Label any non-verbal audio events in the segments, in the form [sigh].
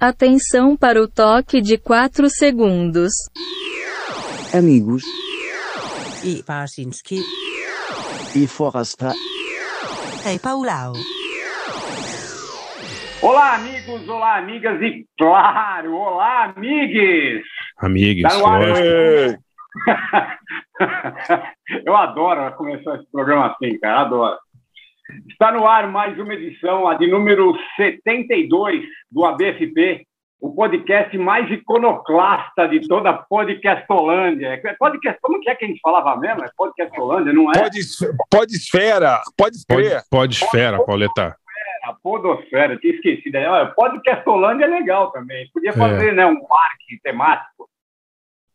Atenção para o toque de 4 segundos. Amigos e Parsinski e Forrasta e Paulau. Olá, amigos, olá, amigas e, claro, olá, amigues! Amigues, Tá lógico. [laughs] Eu adoro começar esse programa assim, cara, adoro. Está no ar mais uma edição, a de número 72 do ABFP, o podcast mais iconoclasta de toda a Podcastolândia. É Podcast, como que é que a gente falava mesmo? É Podcastolândia, não é? Pode, pode esfera, pode escrever. pode esfera, Pauleta. A Podosfera, tinha esquecido. Olha, Podcastolândia é legal também. Podia fazer né, um parque temático.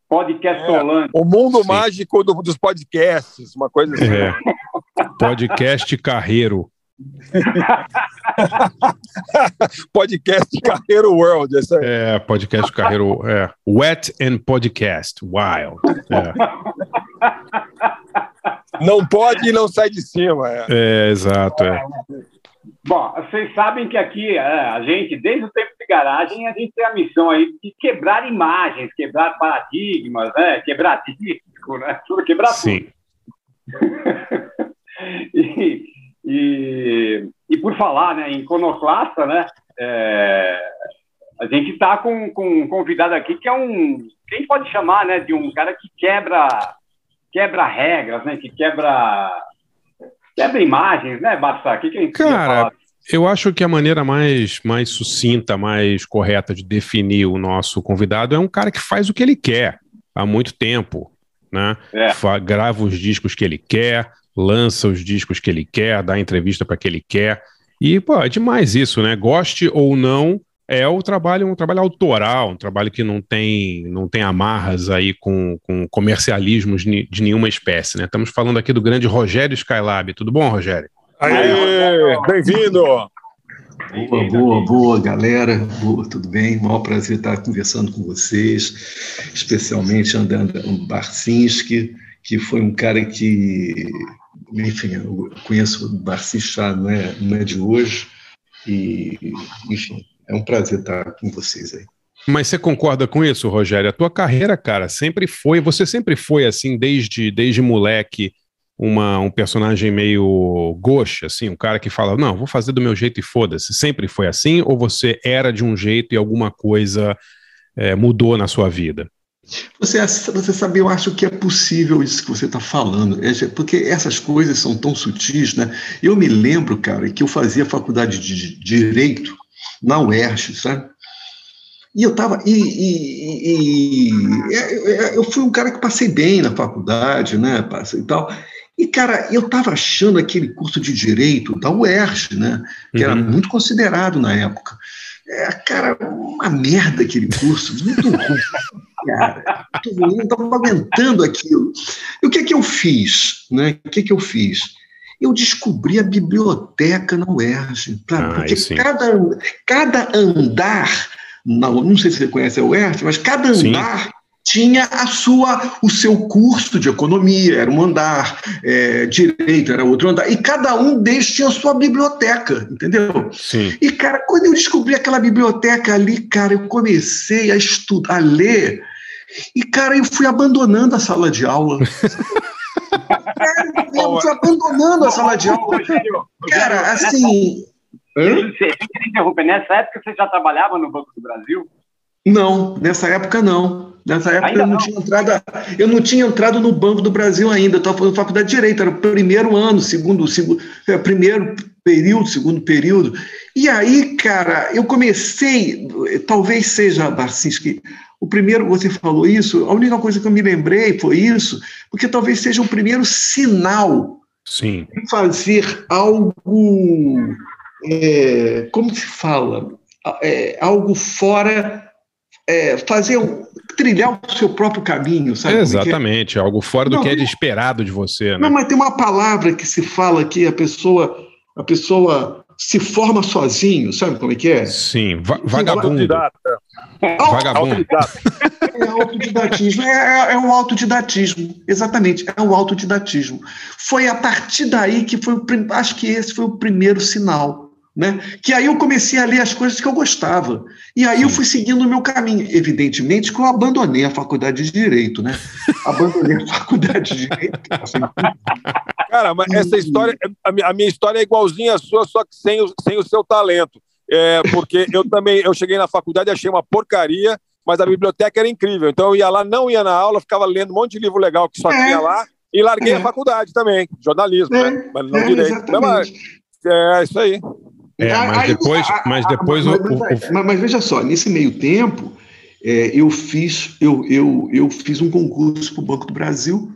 Podcastolândia. O mundo Sim. mágico do- dos podcasts, uma coisa assim. É. [laughs] Podcast Carreiro. [laughs] Podcast Carreiro World. Essa aí. É, podcast Carreiro. É. Wet and Podcast. Wild. É, Não pode e não sai de cima. é. é, exato. É. Bom, vocês sabem que aqui é, a gente, desde o tempo de garagem, a gente tem a missão aí de quebrar imagens, quebrar paradigmas, né? quebrar disco, né? Tudo, quebrar Sim. tudo. [laughs] [laughs] E, e, e por falar né, em iconoclasta, né? é, a gente está com, com um convidado aqui que é um. Quem pode chamar né, de um cara que quebra, quebra regras, né? Que quebra. Quebra imagens, né, Barça? Que, que Cara? Eu acho que a maneira mais, mais sucinta, mais correta de definir o nosso convidado é um cara que faz o que ele quer há muito tempo, né? É. Grava os discos que ele quer, lança os discos que ele quer, dá entrevista para que ele quer. E, pô, é demais isso, né? Goste ou não, é o trabalho, um trabalho autoral, um trabalho que não tem, não tem amarras aí com, com comercialismos de nenhuma espécie, né? Estamos falando aqui do grande Rogério Skylab. Tudo bom, Rogério? Aê, bem-vindo. Boa, boa, boa, galera. Boa, tudo bem? Maior prazer estar conversando com vocês, especialmente andando Barcinski, que foi um cara que, enfim, eu conheço o Barcinski já não é, não é de hoje, e, enfim, é um prazer estar com vocês aí. Mas você concorda com isso, Rogério? A tua carreira, cara, sempre foi, você sempre foi assim, desde, desde moleque, uma, um personagem meio gauche, assim, um cara que fala, não, vou fazer do meu jeito e foda-se. Sempre foi assim? Ou você era de um jeito e alguma coisa é, mudou na sua vida? Você, você sabe, eu acho que é possível isso que você está falando, é, porque essas coisas são tão sutis, né? Eu me lembro, cara, que eu fazia faculdade de Direito na UERJ, sabe? E eu tava. E, e, e, e, eu fui um cara que passei bem na faculdade, né? Passei e tal. E, cara, eu estava achando aquele curso de direito da UERJ, né? Que uhum. era muito considerado na época. É, cara, uma merda aquele curso, muito ruim. [laughs] Cara, eu não estava aguentando aquilo. E o que é que eu fiz? Né? O que é que eu fiz? Eu descobri a biblioteca na UERJ. Pra, ah, porque cada, cada andar, não, não sei se você conhece a UERJ, mas cada andar. Sim tinha a sua, o seu curso de economia, era um andar, é, direito era outro andar, e cada um deles tinha a sua biblioteca, entendeu? Sim. E, cara, quando eu descobri aquela biblioteca ali, cara, eu comecei a estudar, a ler, e, cara, eu fui abandonando a sala de aula. cara, [laughs] eu fui abandonando a sala de aula. Cara, assim. interromper, nessa época você já trabalhava no Banco do Brasil? Não, nessa época não. Nessa época ainda eu não, não, tinha entrado, eu não tinha entrado no Banco do Brasil ainda. Eu estava fazendo faculdade de Direito, era o primeiro ano, segundo, segundo é, primeiro período, segundo período. E aí, cara, eu comecei, talvez seja, Barcinski, o primeiro, você falou isso, a única coisa que eu me lembrei foi isso, porque talvez seja o primeiro sinal Sim. de fazer algo, é, como se fala, é, algo fora é, fazer trilhar o seu próprio caminho, sabe? Exatamente, é? algo fora do não, que é esperado de você. Né? Não, mas tem uma palavra que se fala que a pessoa, a pessoa se forma sozinho, sabe como é que é? Sim, va vagabundo. Vagabundo. É autodidatismo, é, é, o autodidatismo, exatamente, é o autodidatismo. Foi a partir daí que foi o, acho que esse foi o primeiro sinal, Né? Que aí eu comecei a ler as coisas que eu gostava. E aí eu fui seguindo o meu caminho. Evidentemente que eu abandonei a faculdade de Direito, né? Abandonei a [laughs] faculdade de Direito. assim, Cara, mas essa história, a mi- a minha história é igualzinha à sua, só que sem o, sem o seu talento. É, porque eu também, eu cheguei na faculdade, achei uma porcaria, mas a biblioteca era incrível. Então eu ia lá, não ia na aula, ficava lendo um monte de livro legal que só É. tinha lá, e larguei É. a faculdade também, jornalismo, É, né? Mas não é, direito. exatamente. Mas, é isso aí. É, mas depois, mas depois o, mas, o- mas- o- mas- mas veja só, nesse meio tempo, é, eu fiz eu, eu, eu fiz um concurso para o Banco do Brasil,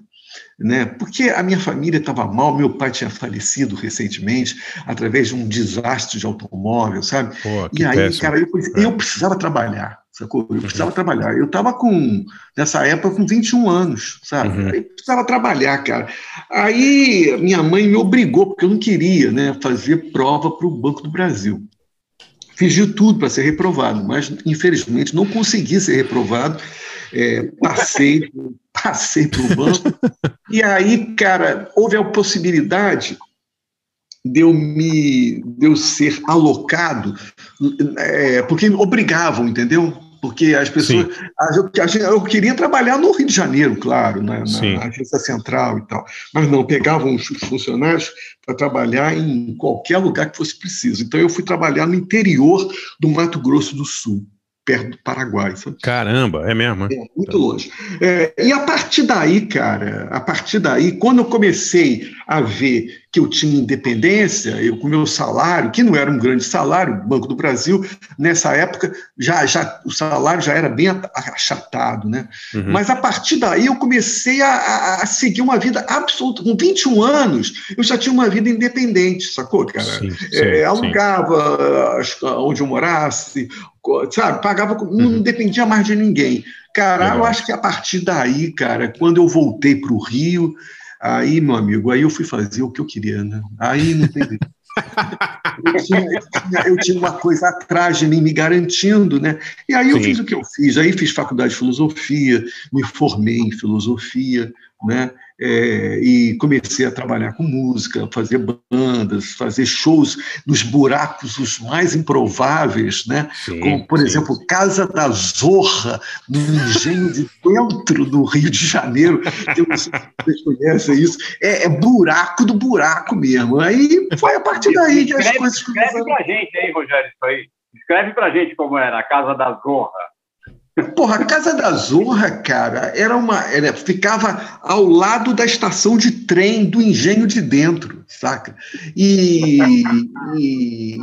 né? Porque a minha família estava mal, meu pai tinha falecido recentemente através de um desastre de automóvel, sabe? pô, E aí, péssimo. cara, eu, eu precisava trabalhar, sacou? Eu precisava trabalhar. Eu estava com, nessa época, com 21 anos, sabe? Uhum. Aí precisava trabalhar, cara. Aí minha mãe me obrigou, porque eu não queria né, fazer prova para o Banco do Brasil. Fiz de tudo para ser reprovado, mas infelizmente não consegui ser reprovado. É, passei, [laughs] passei para o banco. e aí, cara, houve a possibilidade de eu me de eu ser alocado, é, porque obrigavam, entendeu? Porque as pessoas. a- Eu, eu queria trabalhar no Rio de Janeiro, claro, né, na agência central e tal. Mas não, pegavam os funcionários para trabalhar em qualquer lugar que fosse preciso. Então eu fui trabalhar no interior do Mato Grosso do Sul, perto do Paraguai. Sabe? Caramba, é mesmo? é? É, muito longe. É, e a partir daí, cara, a partir daí, quando eu comecei a ver que eu tinha independência, eu com meu salário, que não era um grande salário, Banco do Brasil, nessa época, já, já o salário já era bem achatado, né? Uhum. Mas a partir daí eu comecei a, a- a seguir uma vida absoluta. Com 21 anos, eu já tinha uma vida independente, sacou, cara? Sim, sim, É, sim. alugava as- onde eu morasse, sabe, pagava, não Uhum. dependia mais de ninguém. Cara, Legal. eu acho que a partir daí, cara, quando eu voltei para o Rio, aí, meu amigo, aí eu fui fazer o que eu queria, né? Aí não tem. [laughs] Eu tinha, eu tinha- eu tinha uma coisa atrás de mim me garantindo, né? E aí eu Sim. fiz o que eu fiz. Aí fiz faculdade de filosofia, me formei em filosofia, né? É, e comecei a trabalhar com música, fazer bandas, fazer shows nos buracos os mais improváveis, né? Sim, Como, por sim. exemplo, Casa da Zorra, no engenho de dentro do Rio de Janeiro. Eu não sei se vocês conhecem isso. É, é buraco do buraco mesmo. Aí foi a partir daí que as Escreve, coisas escreve começaram. pra gente aí, Rogério, isso aí. Escreve pra gente como era a Casa da Zorra. Porra, a Casa da Zorra, cara, era uma. Era, ficava ao lado da estação de trem do engenho de dentro, saca? E, e-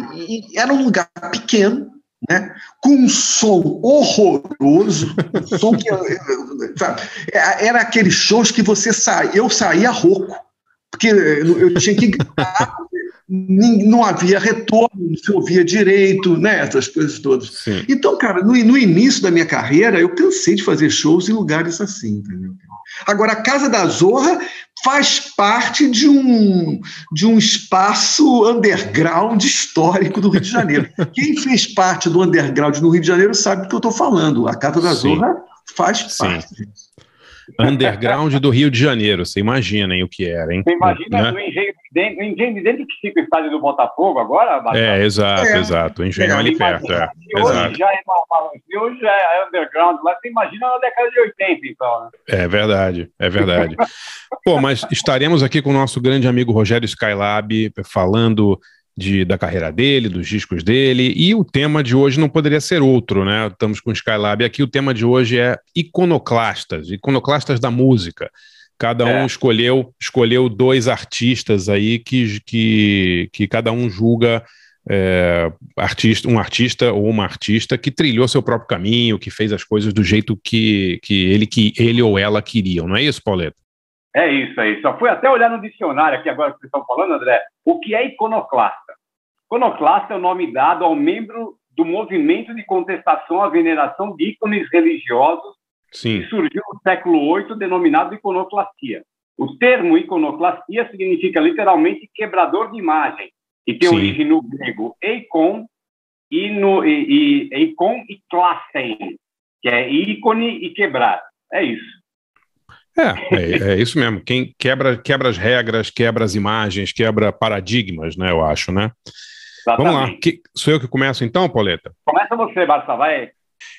e era um lugar pequeno, né? Com um som horroroso, um som que sabe? era aqueles shows que você sai, eu saía rouco, porque eu tinha que não havia retorno, não se ouvia direito, né? Essas coisas todas. Sim. Então, cara, no, no início da minha carreira, eu cansei de fazer shows em lugares assim, entendeu? Agora, a Casa da Zorra faz parte de um, de um espaço underground histórico do Rio de Janeiro. [laughs] Quem fez parte do underground no Rio de Janeiro sabe do que eu estou falando. A Casa da Sim. Zorra faz Sim. parte disso. Underground do Rio de Janeiro, você imagina hein, o que era, hein? Você imagina Né? no engenho de dentro, engenho dentro que fica o estádio do Botafogo agora? É, exato, É. exato. O engenho É, ali perto, é. hoje Exato. já é hoje já é underground lá, você imagina na década de 80, então. Né? É verdade, é verdade. [laughs] Pô, mas estaremos aqui com o nosso grande amigo Rogério Skylab falando de, da carreira dele, dos discos dele, e o tema de hoje não poderia ser outro, né? Estamos com o Skylab aqui, o tema de hoje é iconoclastas, iconoclastas da música. Cada um É. escolheu, escolheu dois artistas aí que, que, que cada um julga é, artista, um artista ou uma artista que trilhou seu próprio caminho, que fez as coisas do jeito que, que, ele, que ele ou ela queriam, não é isso, Pauleta? É isso aí. Só fui até olhar no dicionário aqui agora que vocês estão falando, André. O que é iconoclasta? Iconoclasta é o nome dado ao membro do movimento de contestação à veneração de ícones religiosos Sim, que surgiu no século VIII, denominado iconoclastia. O termo iconoclastia significa literalmente quebrador de imagem, e tem Sim. origem no grego eikon e no e, e, eikon e klassen, que é ícone e quebrar. É isso. É, é, é isso mesmo. Quem quebra, quebra as regras, quebra as imagens, quebra paradigmas, né? Eu acho, né? Vamos lá. Que, sou eu que começo então, Pauleta? Começa você, Basta, vai.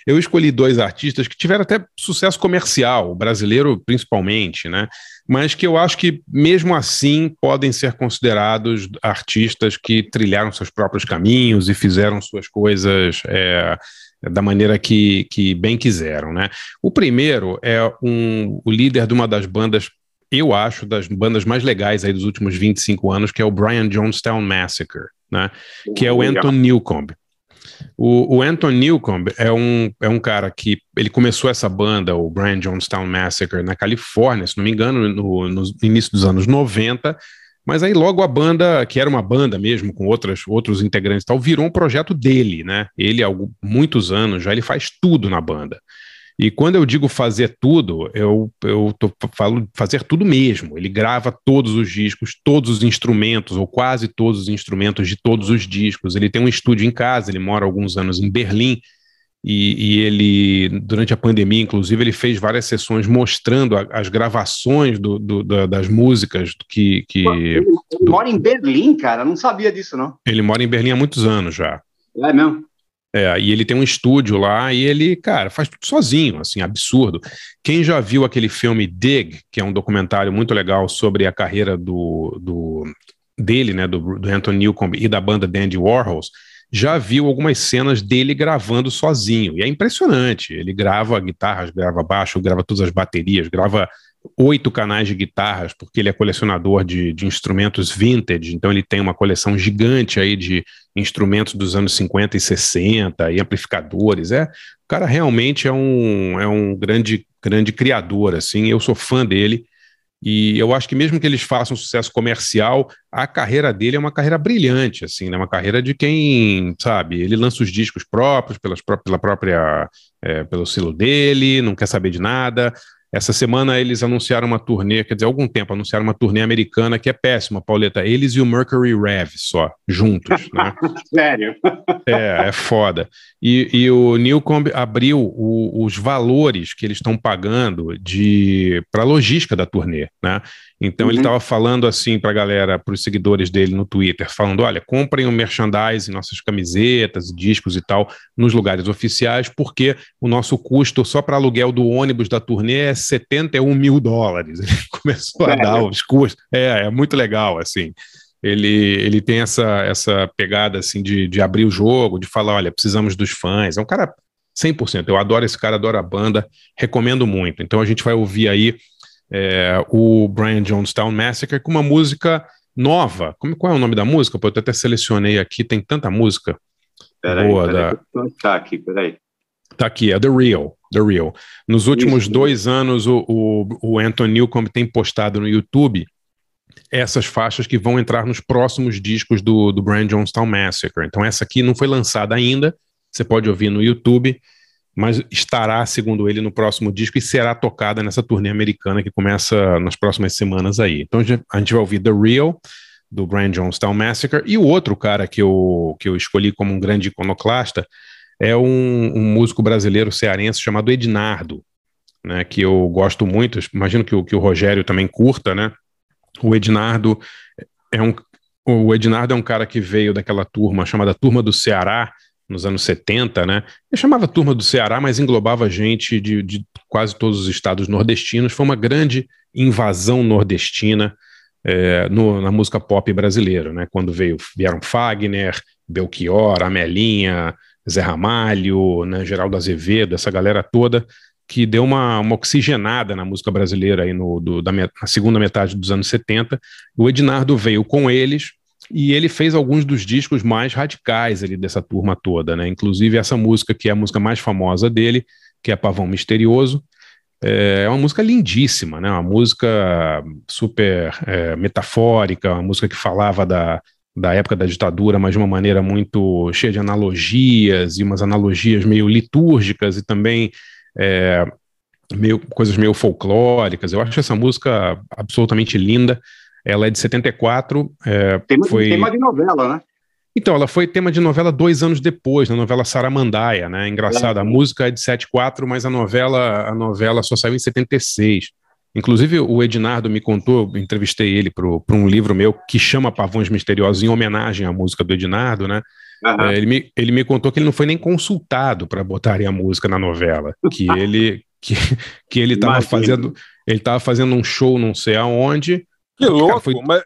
Eu escolhi dois artistas que tiveram até sucesso comercial, brasileiro principalmente, né? Mas que eu acho que, mesmo assim, podem ser considerados artistas que trilharam seus próprios caminhos e fizeram suas coisas é, da maneira que, que bem quiseram, né? O primeiro é um, o líder de uma das bandas eu acho, das bandas mais legais aí dos últimos 25 anos, que é o Brian Jonestown Massacre, né? Que é o Anton Newcomb. O, o, Anton Newcomb é um, é um cara que ele começou essa banda, o Brian Jonestown Massacre, na Califórnia, se não me engano, no, no início dos anos 90, mas aí logo a banda, que era uma banda mesmo, com outras, outros integrantes e tal, virou um projeto dele, né? Ele, há muitos anos já, ele faz tudo na banda. E quando eu digo fazer tudo, eu, eu tô, falo fazer tudo mesmo. Ele grava todos os discos, todos os instrumentos, ou quase todos os instrumentos de todos os discos. Ele tem um estúdio em casa, ele mora alguns anos em Berlim. E, e ele, durante a pandemia, inclusive, ele fez várias sessões mostrando a, as gravações do, do, da, das músicas que. que ele, ele do... mora em Berlim, cara, não sabia disso, não. Ele mora em Berlim há muitos anos já. É mesmo? É, e ele tem um estúdio lá e ele, cara, faz tudo sozinho, assim, absurdo. Quem já viu aquele filme Dig, que é um documentário muito legal sobre a carreira do, do dele, né, do, do Anthony Newcomb e da banda Dandy Warhols, já viu algumas cenas dele gravando sozinho. E é impressionante. Ele grava guitarras, grava baixo, grava todas as baterias, grava oito canais de guitarras, porque ele é colecionador de, de, instrumentos vintage, então ele tem uma coleção gigante aí de instrumentos dos anos 50 e 60 e amplificadores. É, o cara realmente é um, é um grande, grande criador, assim, eu sou fã dele. E eu acho que mesmo que eles façam sucesso comercial, a carreira dele é uma carreira brilhante, assim, né? Uma carreira de quem, sabe, ele lança os discos próprios, pelas, pela própria, é, pelo selo dele, não quer saber de nada, essa semana eles anunciaram uma turnê, quer dizer, há algum tempo anunciaram uma turnê americana que é péssima, Pauleta. Eles e o Mercury Rev só, juntos, né? [laughs] Sério? É, é foda. E, e o Newcomb abriu o, os valores que eles estão pagando de para a logística da turnê, né? Então uhum. ele estava falando assim para a galera, para os seguidores dele no Twitter, falando: olha, comprem o merchandising, nossas camisetas, discos e tal, nos lugares oficiais, porque o nosso custo só para aluguel do ônibus da turnê é 71 mil dólares. [laughs] Ele começou a é. dar os custos. É, é muito legal, assim. Ele, ele tem essa, essa pegada assim de, de abrir o jogo, de falar: olha, precisamos dos fãs. É um cara 100%. Eu adoro esse cara, adoro a banda, recomendo muito. Então a gente vai ouvir aí é, o Brian Jonestown Massacre com uma música nova. Como, qual é o nome da música? Pô, eu até selecionei aqui, tem tanta música peraí, boa. Peraí, da... Tá aqui, peraí. Tá aqui, é The Real. The Real. Nos últimos Isso. dois anos, o, o, o Anthony Newcomb tem postado no YouTube essas faixas que vão entrar nos próximos discos do, do Brian Jonestown Massacre. Então, essa aqui não foi lançada ainda, você pode ouvir no YouTube mas estará, segundo ele, no próximo disco e será tocada nessa turnê americana que começa nas próximas semanas aí. Então a gente vai ouvir The Real, do Brian Jonestown Massacre, e o outro cara que eu, que eu escolhi como um grande iconoclasta é um, um músico brasileiro cearense chamado Ednardo, né, que eu gosto muito, imagino que o, que o Rogério também curta, né? O Ednardo é um, o Ednardo é um cara que veio daquela turma chamada Turma do Ceará, nos anos 70, né? Eu chamava turma do Ceará, mas englobava gente de, de quase todos os estados nordestinos. Foi uma grande invasão nordestina é, no, na música pop brasileira, né? Quando veio, vieram Fagner, Belchior, Amelinha, Zé Ramalho, né, Geraldo Azevedo, essa galera toda que deu uma, uma oxigenada na música brasileira aí no, do, da na segunda metade dos anos 70. O Ednardo veio com eles, e ele fez alguns dos discos mais radicais ali dessa turma toda, né? Inclusive essa música que é a música mais famosa dele, que é Pavão Misterioso, é uma música lindíssima, né? Uma música super é, metafórica, uma música que falava da, da época da ditadura, mas de uma maneira muito cheia de analogias e umas analogias meio litúrgicas e também é, meio, coisas meio folclóricas. Eu acho essa música absolutamente linda. Ela é de 74. É, tema, foi... tema de novela, né? Então, ela foi tema de novela dois anos depois, na novela Saramandaia, né? Engraçado, é. a música é de 74, mas a novela, a novela só saiu em 76. Inclusive, o Ednardo me contou, entrevistei ele para um livro meu que chama Pavões Misteriosos, em homenagem à música do Ednardo, né? Uhum. É, ele, me, ele me contou que ele não foi nem consultado para botarem a música na novela, que ele que, que ele estava fazendo, ele estava fazendo um show não sei aonde. Que louco, cara, foi, mas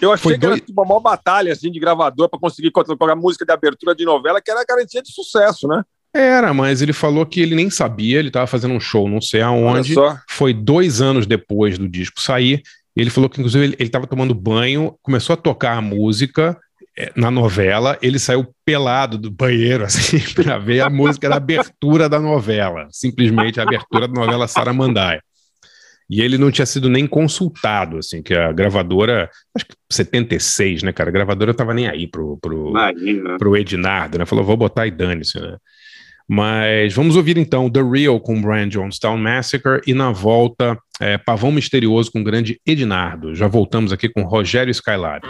eu achei que dois... era tipo, uma maior batalha assim, de gravador para conseguir colocar música de abertura de novela, que era garantia de sucesso, né? Era, mas ele falou que ele nem sabia, ele estava fazendo um show não sei aonde. Foi dois anos depois do disco sair. Ele falou que, inclusive, ele estava tomando banho, começou a tocar a música é, na novela, ele saiu pelado do banheiro, [laughs] assim, para ver a música da abertura da novela. Simplesmente a abertura da novela Saramandaia. E ele não tinha sido nem consultado, assim, que a gravadora, acho que 76, né, cara? A gravadora tava nem aí pro, pro, pro Ednardo, né? Falou, vou botar e dane-se, né? Mas vamos ouvir então The Real com Brian Jonestown Massacre e na volta é, Pavão Misterioso com o grande Ednardo. Já voltamos aqui com Rogério Skylab.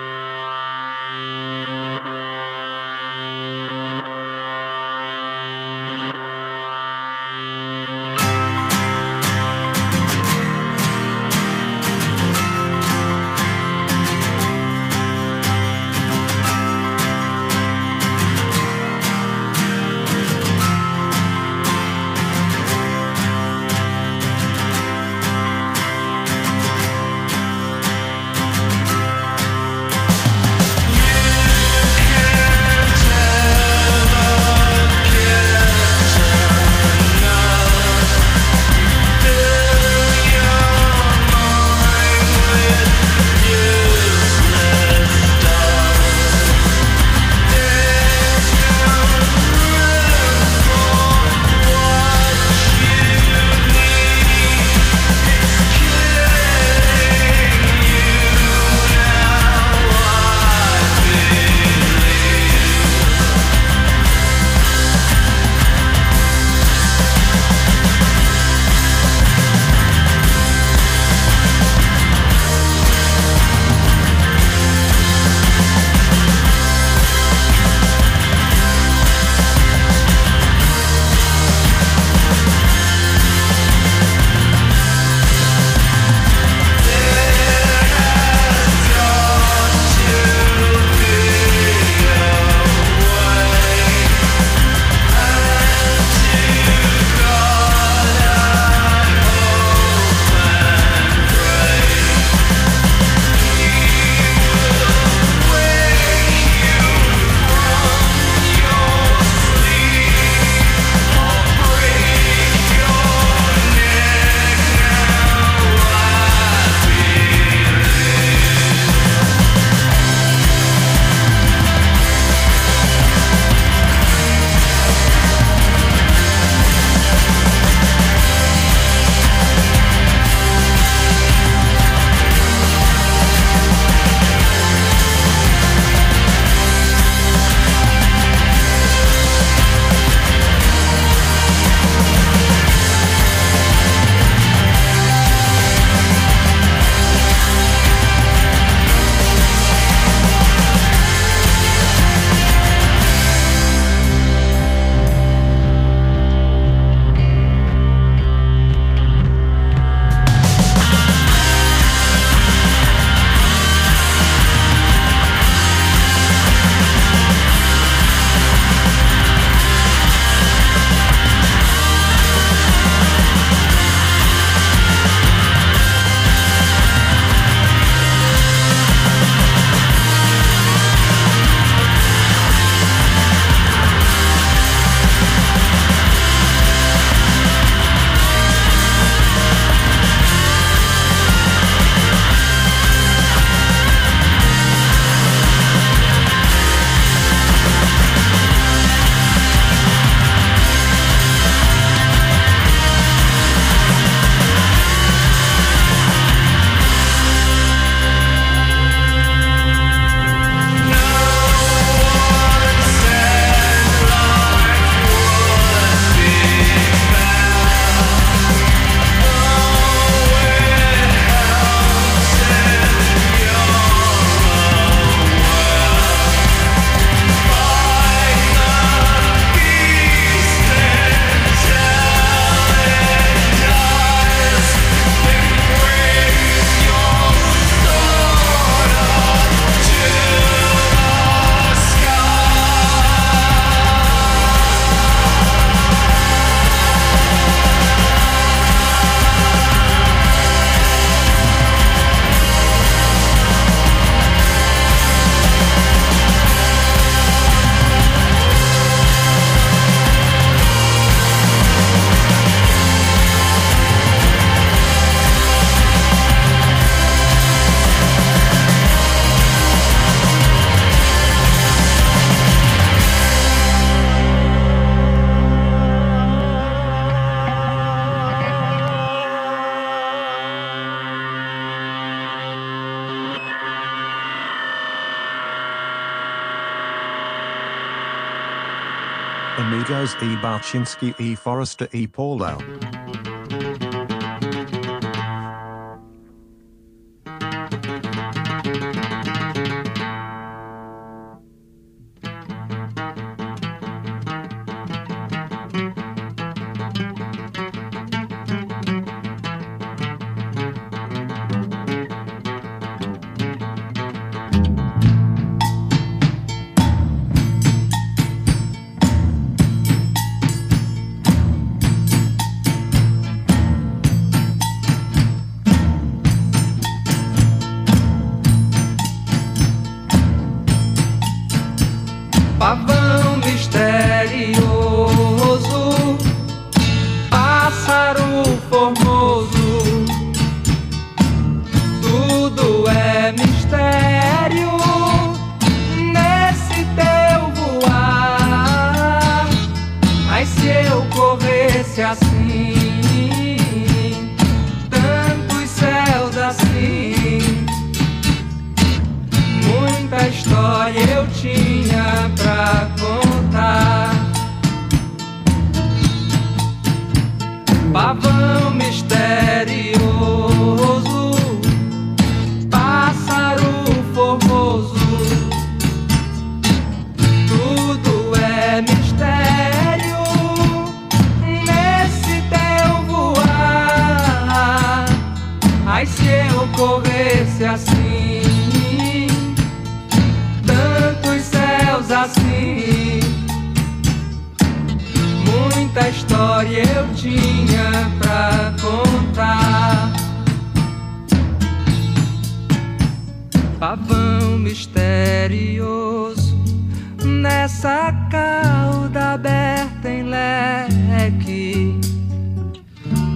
Barchinski e Forrester e Paulo.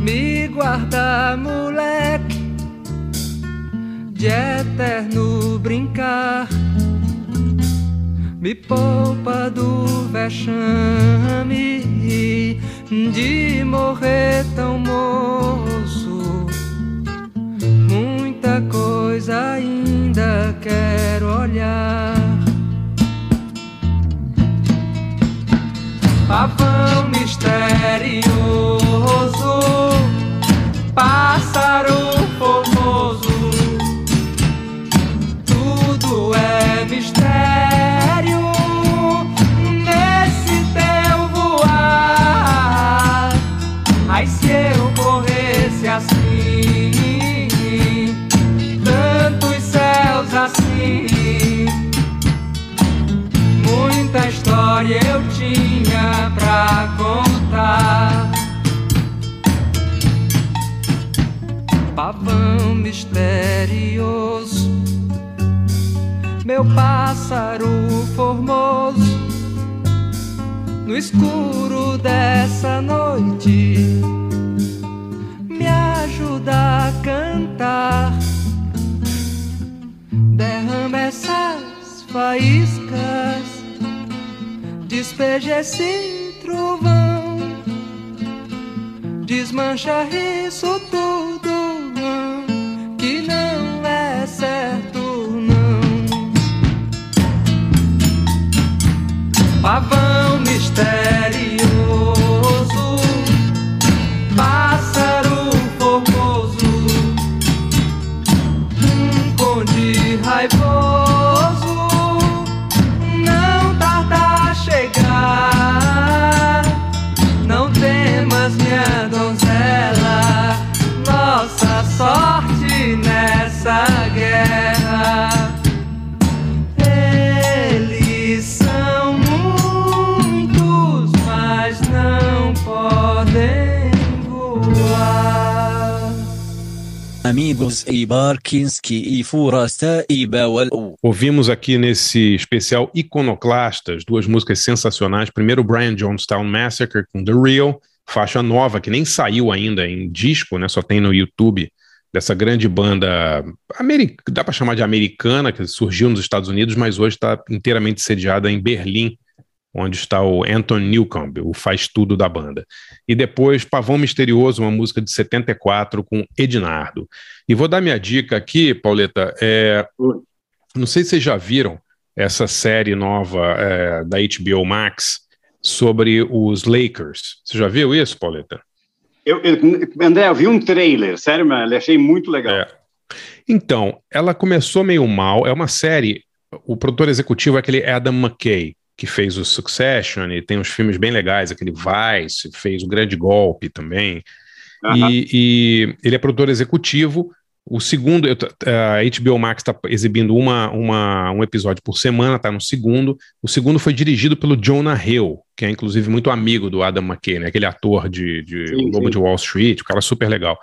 Me guarda, moleque, de eterno brincar me poupa do vexame de morrer tão moço. Muita coisa ainda quero olhar. Pavão misterioso, pássaro formoso tudo é mistério nesse teu voar. Ai, se eu corresse assim, tantos céus assim, muita história eu tinha pra contar. Pavão misterioso meu pássaro formoso, no escuro dessa noite, me ajuda a cantar. Derrama essas faíscas, despeja esse trovão, desmancha isso tudo que não é certo. pavão misterioso, pássaro Ouvimos aqui nesse especial Iconoclastas duas músicas sensacionais. Primeiro, Brian Jonestown Massacre com The Real, faixa nova que nem saiu ainda em disco, né? Só tem no YouTube dessa grande banda, dá para chamar de americana, que surgiu nos Estados Unidos, mas hoje está inteiramente sediada em Berlim, onde está o Anton Newcomb, o faz tudo da banda. E depois Pavão Misterioso, uma música de 74 com Ednardo. E vou dar minha dica aqui, Pauleta, é... não sei se vocês já viram essa série nova é, da HBO Max, sobre os Lakers. Você já viu isso, Pauleta? Eu, eu- André, eu vi um trailer, sério, mano, achei muito legal. É. Então, ela começou meio mal. É uma série. O produtor executivo é aquele Adam McKay, que fez o Succession e tem uns filmes bem legais, aquele Vice, fez o Grande Golpe também. Aham. E, e ele é produtor executivo. O segundo, eu t- a HBO Max está exibindo uma, uma- um episódio por semana, está no segundo. O segundo foi dirigido pelo Jonah Hill, que é inclusive muito amigo do Adam McKay, né? aquele ator de, de Sim, Lobo sim. de Wall Street, o cara super legal.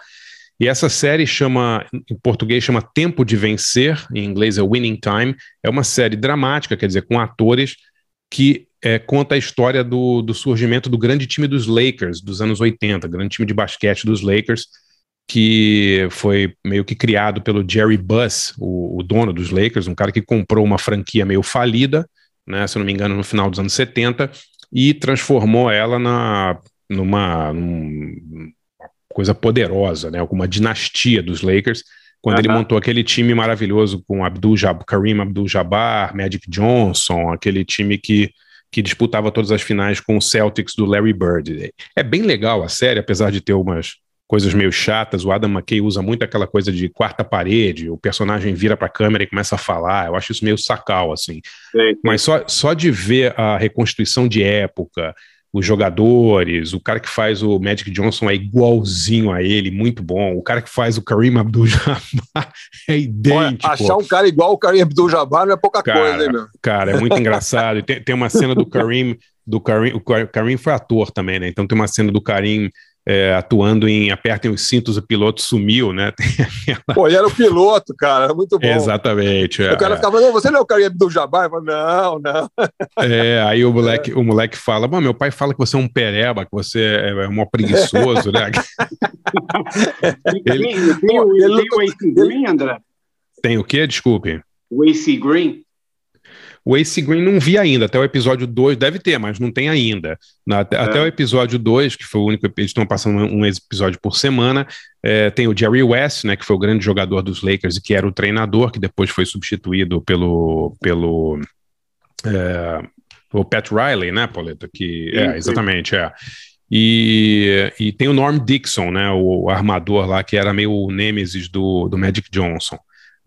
E essa série chama, em português chama Tempo de Vencer, em inglês é Winning Time. É uma série dramática, quer dizer, com atores que é, conta a história do, do surgimento do grande time dos Lakers dos anos 80, grande time de basquete dos Lakers, que foi meio que criado pelo Jerry Buss, o, o dono dos Lakers, um cara que comprou uma franquia meio falida, né, se eu não me engano, no final dos anos 70, e transformou ela na, numa, num- coisa poderosa, né, alguma dinastia dos Lakers, quando ele montou aquele time maravilhoso com Abdul Jab Kareem Abdul-Jabbar, Magic Johnson, aquele time que, que disputava todas as finais com o Celtics do Larry Bird. É bem legal a série, apesar de ter umas coisas meio chatas. O Adam McKay usa muito aquela coisa de quarta parede, o personagem vira para a câmera e começa a falar. Eu acho isso meio sacal, assim. Sei, sei. Mas só, só de ver a reconstituição de época, os jogadores, o cara que faz o Magic Johnson é igualzinho a ele, muito bom. O cara que faz o Kareem Abdul-Jabbar [laughs] é Olha, idêntico. achar um cara igual o Kareem Abdul-Jabbar não é pouca Cara, coisa, hein, meu? Cara, é muito engraçado. Tem, tem uma cena do Kareem, do Kareem, o Kar- Kareem foi ator também, né? Então tem uma cena do Kareem é, atuando em Apertem os Cintos, o piloto sumiu, né? [laughs] Aquela- Pô, ele era o piloto, cara, muito bom. Exatamente. é, O cara é. ficava, não, você não é o Kareem Abdul-Jabbar? Eu falei, não, não. [laughs] É, aí o moleque, o moleque fala: Bom, meu pai fala que você é um pereba, que você é, é um preguiçoso, né? [laughs] Tem, tem, o- ele- tem o AC Green, André? Tem o quê? Desculpe. O AC Green? O Ace Green não vi ainda, até o episódio 2, deve ter, mas não tem ainda. Na- até, até o episódio 2, que foi o único, eles estão passando um episódio por semana, é, tem o Jerry West, né, que foi o grande jogador dos Lakers e que era o treinador, que depois foi substituído pelo, pelo é, o Pat Riley, né, Pauleta? Que, Sim, é, sim. exatamente, é. E, e tem o Norm Dixon, né, o armador lá, que era meio o nêmesis do, do Magic Johnson.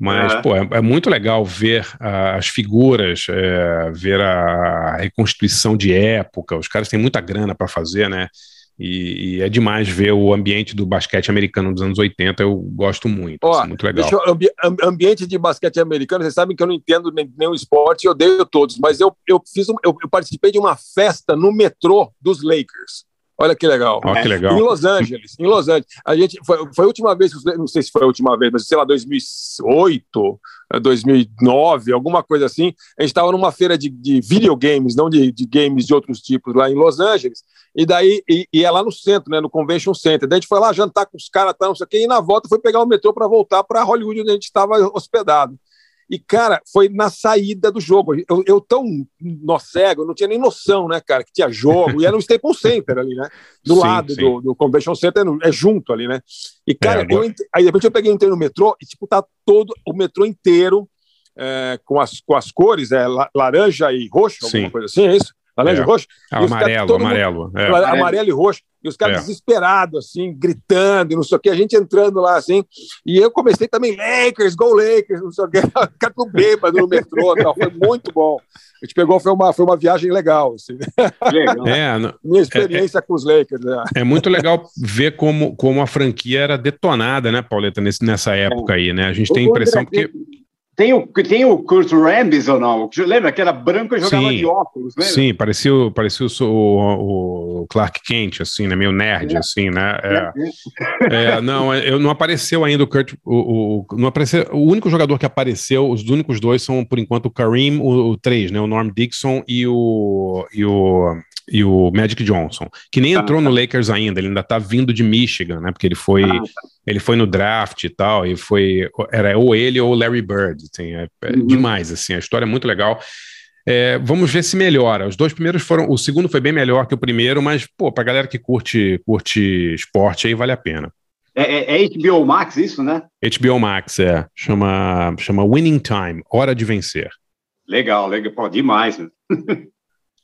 Mas, Aham. pô, é, é muito legal ver ah, as figuras, é, ver a reconstituição de época. Os caras têm muita grana para fazer, né? E, e é demais ver o ambiente do basquete americano dos anos 80. Eu gosto muito. Ó, assim, muito legal. Eu- ambi- am- ambiente de basquete americano, vocês sabem que eu não entendo nem- nenhum esporte, eu odeio todos, mas eu, eu fiz um- eu, eu participei de uma festa no metrô dos Lakers. Olha que legal. Que legal. Em Los Angeles, em Los Angeles. A gente foi, foi a última vez, não sei se foi a última vez, mas sei lá, 2008, eh, 2009, alguma coisa assim. A gente estava numa feira de, de videogames, não de, de games de outros tipos, lá em Los Angeles. E daí, e, e é lá no centro, né, no Convention Center. Daí a gente foi lá jantar com os caras, tá, não sei o quê, e na volta foi pegar o metrô para voltar para Hollywood, onde a gente estava hospedado. E, cara, foi na saída do jogo. Eu, eu tão nó cego, eu não tinha nem noção, né, cara, que tinha jogo. E era no [laughs] Staples Center ali, né? Do Sim, lado sim. Do, do Convention Center, é junto ali, né? E, cara, É, eu aí de repente eu peguei entrei no metrô e, tipo, tá todo o metrô inteiro é, com, as, com as cores, é la- laranja e roxo, alguma Sim. coisa assim, é isso? Laranja É. e roxo? Ah, E amarelo, todo mundo- amarelo. é. Amarelo e roxo, e os caras É. desesperados, assim, gritando, e não sei o que, a gente entrando lá, assim, e eu comecei também, Lakers, go Lakers, não sei o que, ficar tudo bêbado no metrô, e tal, foi muito bom. A gente pegou, foi uma, foi uma viagem legal, assim, Legal. É, minha experiência com os Lakers, né? é muito legal ver como, como a franquia era detonada, né, Pauleta, nesse- nessa época aí, né? A gente tem a impressão André, porque. Tem o, tem o Kurt Rambis ou não? Lembra que era branco e jogava Sim. de óculos, lembra? Sim, parecia, parecia o, o, o Clark Kent, assim, né? Meio nerd, É. assim, né? É. É, não, eu não apareceu ainda o Kurt. O, o, não apareceu, o único jogador que apareceu, os únicos dois são, por enquanto, o Kareem, o, o três, né? O Norm Dixon e o, e o, e o Magic Johnson, que nem entrou no Lakers ainda, ele ainda tá vindo de Michigan, né? Porque ele foi, Ah, ele foi no draft e tal, e foi. Era ou ele ou o Larry Bird. Assim, é, é Uhum. demais, assim, a história é muito legal. É, vamos ver se melhora. Os dois primeiros foram. O segundo foi bem melhor que o primeiro, mas, pô, pra galera que curte, curte esporte aí, vale a pena. É, é, é HBO Max isso, né? HBO Max, é. Chama, chama Winning Time, Hora de Vencer. Legal, legal. Pô, demais. Né? [laughs]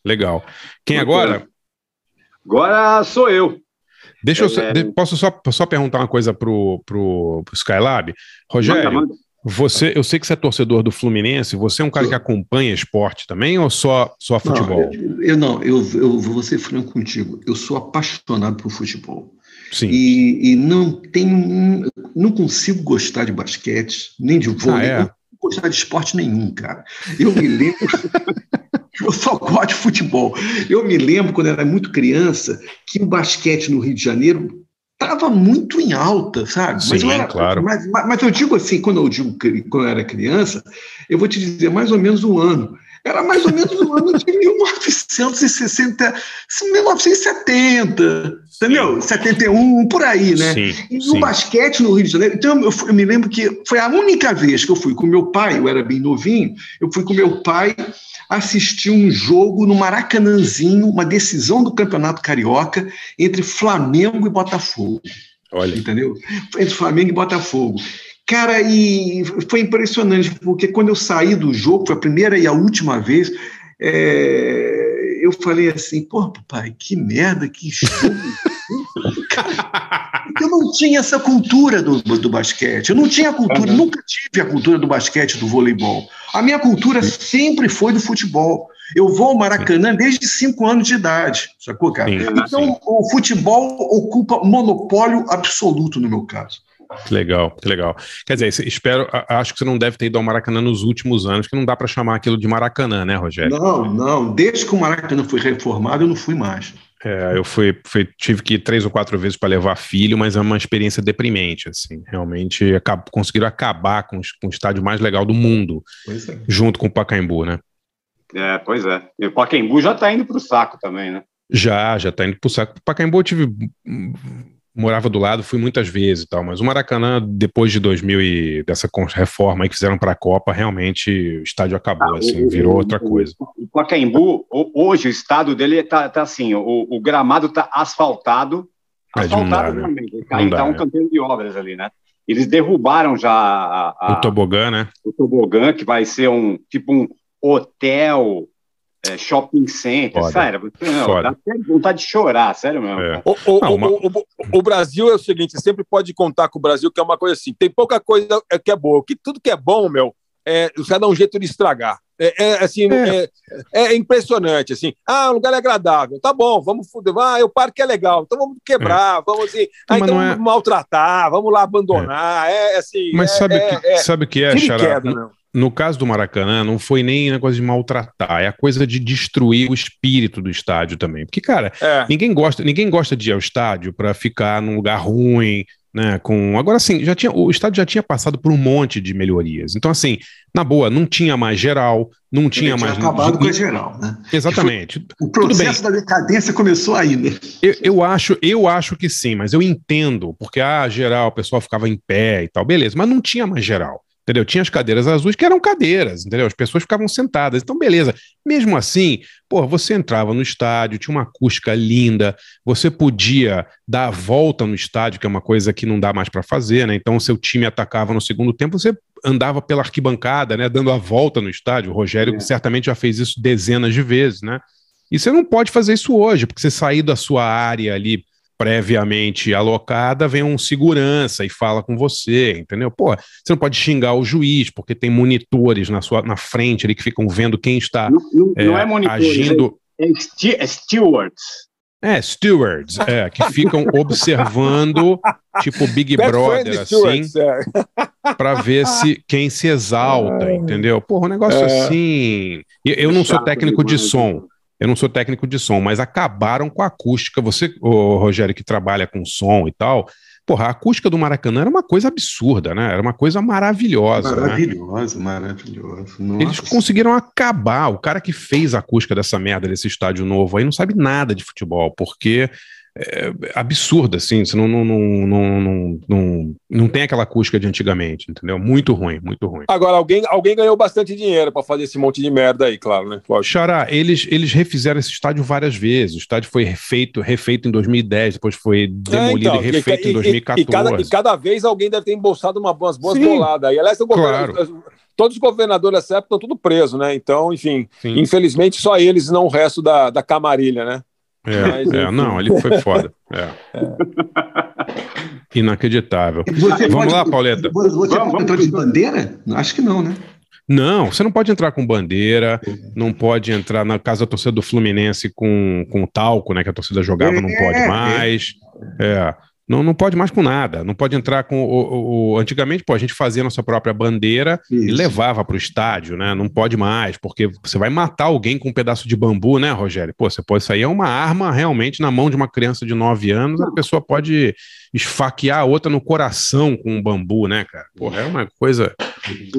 Legal. Quem agora? Agora sou eu. Deixa eu. É. posso só, só perguntar uma coisa pro, pro, pro Skylab? Rogério, Manda, manda. Você, eu sei que você é torcedor do Fluminense, você é um cara que acompanha esporte também ou só, só futebol? Não, eu não, eu, eu vou ser franco contigo. Eu sou apaixonado por futebol. Sim. E, e não tenho, não consigo gostar de basquete, nem de vôlei, Ah, é? não consigo gostar de esporte nenhum, cara. Eu me lembro, [laughs] eu só gosto de futebol. Eu me lembro quando eu era muito criança que o basquete no Rio de Janeiro estava muito em alta, sabe? Sim, eu era- claro. mas, mas- mas eu digo assim, quando eu digo quando eu era criança, eu vou te dizer mais ou menos o ano. Era mais ou menos o ano de 1960, 1970, entendeu? 71, por aí, né? Sim, E no sim. basquete no Rio de Janeiro, então eu, eu me lembro que foi a única vez que eu fui com meu pai, eu era bem novinho, eu fui com meu pai assistir um jogo no Maracanãzinho, uma decisão do Campeonato Carioca entre Flamengo e Botafogo. Olha. Entendeu? Entre Flamengo e Botafogo. Cara, e foi impressionante, porque quando eu saí do jogo, foi a primeira e a última vez, é, eu falei assim, pô, papai, que merda, que jogo. eu não tinha essa cultura do, do basquete, eu não tinha a cultura, nunca tive a cultura do basquete, do voleibol. A minha cultura sempre foi do futebol. Eu vou ao Maracanã desde cinco anos de idade, sacou, cara? Sim, então, o futebol ocupa monopólio absoluto no meu caso. Que legal, que legal. Quer dizer, espero, acho que você não deve ter ido ao Maracanã nos últimos anos, que não dá para chamar aquilo de Maracanã, né, Rogério? Não, não, desde que o Maracanã foi reformado, eu não fui mais. É, eu fui, fui- tive que ir três ou quatro vezes para levar filho, mas é uma experiência deprimente, assim. Realmente acab- conseguiram acabar com, com o estádio mais legal do mundo, Pois é. junto com o Pacaembu, né? É, pois é. E o Pacaembu já tá indo pro saco também, né? Já, já tá indo pro saco. Pacaembu eu tive. Morava do lado, fui muitas vezes e tal, mas o Maracanã, depois de 2000 e dessa reforma aí que fizeram para a Copa, realmente o estádio acabou, assim, virou outra coisa. O Pacaembu, ho- hoje o estado dele tá, tá assim, o, o gramado tá asfaltado, É, asfaltado né? Não tá, dá, tá um é. canteiro de obras ali, né? Eles derrubaram já a- a- O tobogã, né? o tobogã, que vai ser um tipo um hotel, é, shopping center, Foda. sério, não, Foda. dá até vontade de chorar, sério mesmo. É. O, o- Não, o- uma- o- o- o Brasil é o seguinte, você sempre pode contar com o Brasil, que é uma coisa assim, tem pouca coisa é, que é boa, que tudo que é bom, meu, é, os caras dão um jeito de estragar. É, é, assim, É. é. é impressionante, assim, ah, o lugar é agradável, tá bom, vamos foder, ah, o parque é legal, então vamos quebrar, vamos assim, ah, então é- vamos maltratar, vamos lá abandonar, é, assim... Mas é- sabe, é, o que, é, sabe o que é, tira No caso do Maracanã, não foi nem negócio de maltratar, é a coisa de destruir o espírito do estádio também. Porque, cara, É. ninguém gosta, ninguém gosta de ir ao estádio para ficar num lugar ruim, né? Com agora sim, já tinha o estádio já tinha passado por um monte de melhorias. Então, assim, na boa, não tinha mais geral, não tinha mais acabado com a geral, né? Exatamente. O processo da decadência começou aí, né? Eu, eu acho, eu acho que sim, mas eu entendo, porque ah, geral, o pessoal ficava em pé e tal, beleza, mas não tinha mais geral. Entendeu? Tinha as cadeiras azuis que eram cadeiras, entendeu? As pessoas ficavam sentadas. Então, beleza. Mesmo assim, pô, você entrava no estádio, tinha uma acústica linda, você podia dar a volta no estádio, que é uma coisa que não dá mais para fazer, né? Então, o seu time atacava no segundo tempo, você andava pela arquibancada, né? Dando a volta no estádio. O Rogério É. certamente já fez isso dezenas de vezes, né? E você não pode fazer isso hoje, porque você sair da sua área ali previamente alocada, vem um segurança e fala com você, entendeu? Pô, você não pode xingar o juiz, porque tem monitores na sua na frente ali que ficam vendo quem está Não, não- é, não é monitor, agindo. é, sti- é stewards. É, stewards, é, que ficam [laughs] observando, tipo Big Best Brother, assim, é. [laughs] pra ver se quem se exalta, entendeu? Porra, um negócio É. assim. Eu, eu não sou técnico de som. Né? Eu não sou técnico de som, mas acabaram com a acústica. Você, Rogério, que trabalha com som e tal, porra, a acústica do Maracanã era uma coisa absurda, né? Era uma coisa maravilhosa. né? Maravilhoso, maravilhoso. Nossa. Eles conseguiram acabar. O cara que fez a acústica dessa merda, desse estádio novo aí, não sabe nada de futebol, porque é absurdo, assim. Você não, não, não, não, não, não, não tem aquela acústica de antigamente, entendeu? Muito ruim, muito ruim. Agora, alguém, alguém ganhou bastante dinheiro para fazer esse monte de merda aí, claro, né? Lógico. Xará, eles, eles refizeram esse estádio várias vezes. O estádio foi refeito, refeito em 2010, depois foi demolido É, então, e refeito e- em e- 2014. E, cada, e cada vez alguém deve ter embolsado uma, umas boas Sim. boladas aí. Aliás, o governo, Claro. todos os governadores dessa época estão tudo presos, né? Então, enfim, Sim. infelizmente só eles, não o resto da, da camarilha, né? É, Mas, é, não, ele foi foda. É. Inacreditável. Você Vamos pode- lá, Pauleta. Você Vamos, pode vamos. entrar de bandeira? Acho que não, né? Não, você não pode entrar com bandeira, não pode entrar na casa da torcida do Fluminense com, com talco, né? Que a torcida jogava, não pode É, mais. É. Não, não pode mais com nada. Não pode entrar com. O, o- antigamente, pô, a gente fazia nossa própria bandeira e Isso. levava para o estádio, né? Não pode mais, porque você vai matar alguém com um pedaço de bambu, né, Rogério? Pô, você pode sair é uma arma realmente na mão de uma criança de 9 anos, a pessoa pode esfaquear a outra no coração com um bambu, né, cara? Porra, é uma coisa.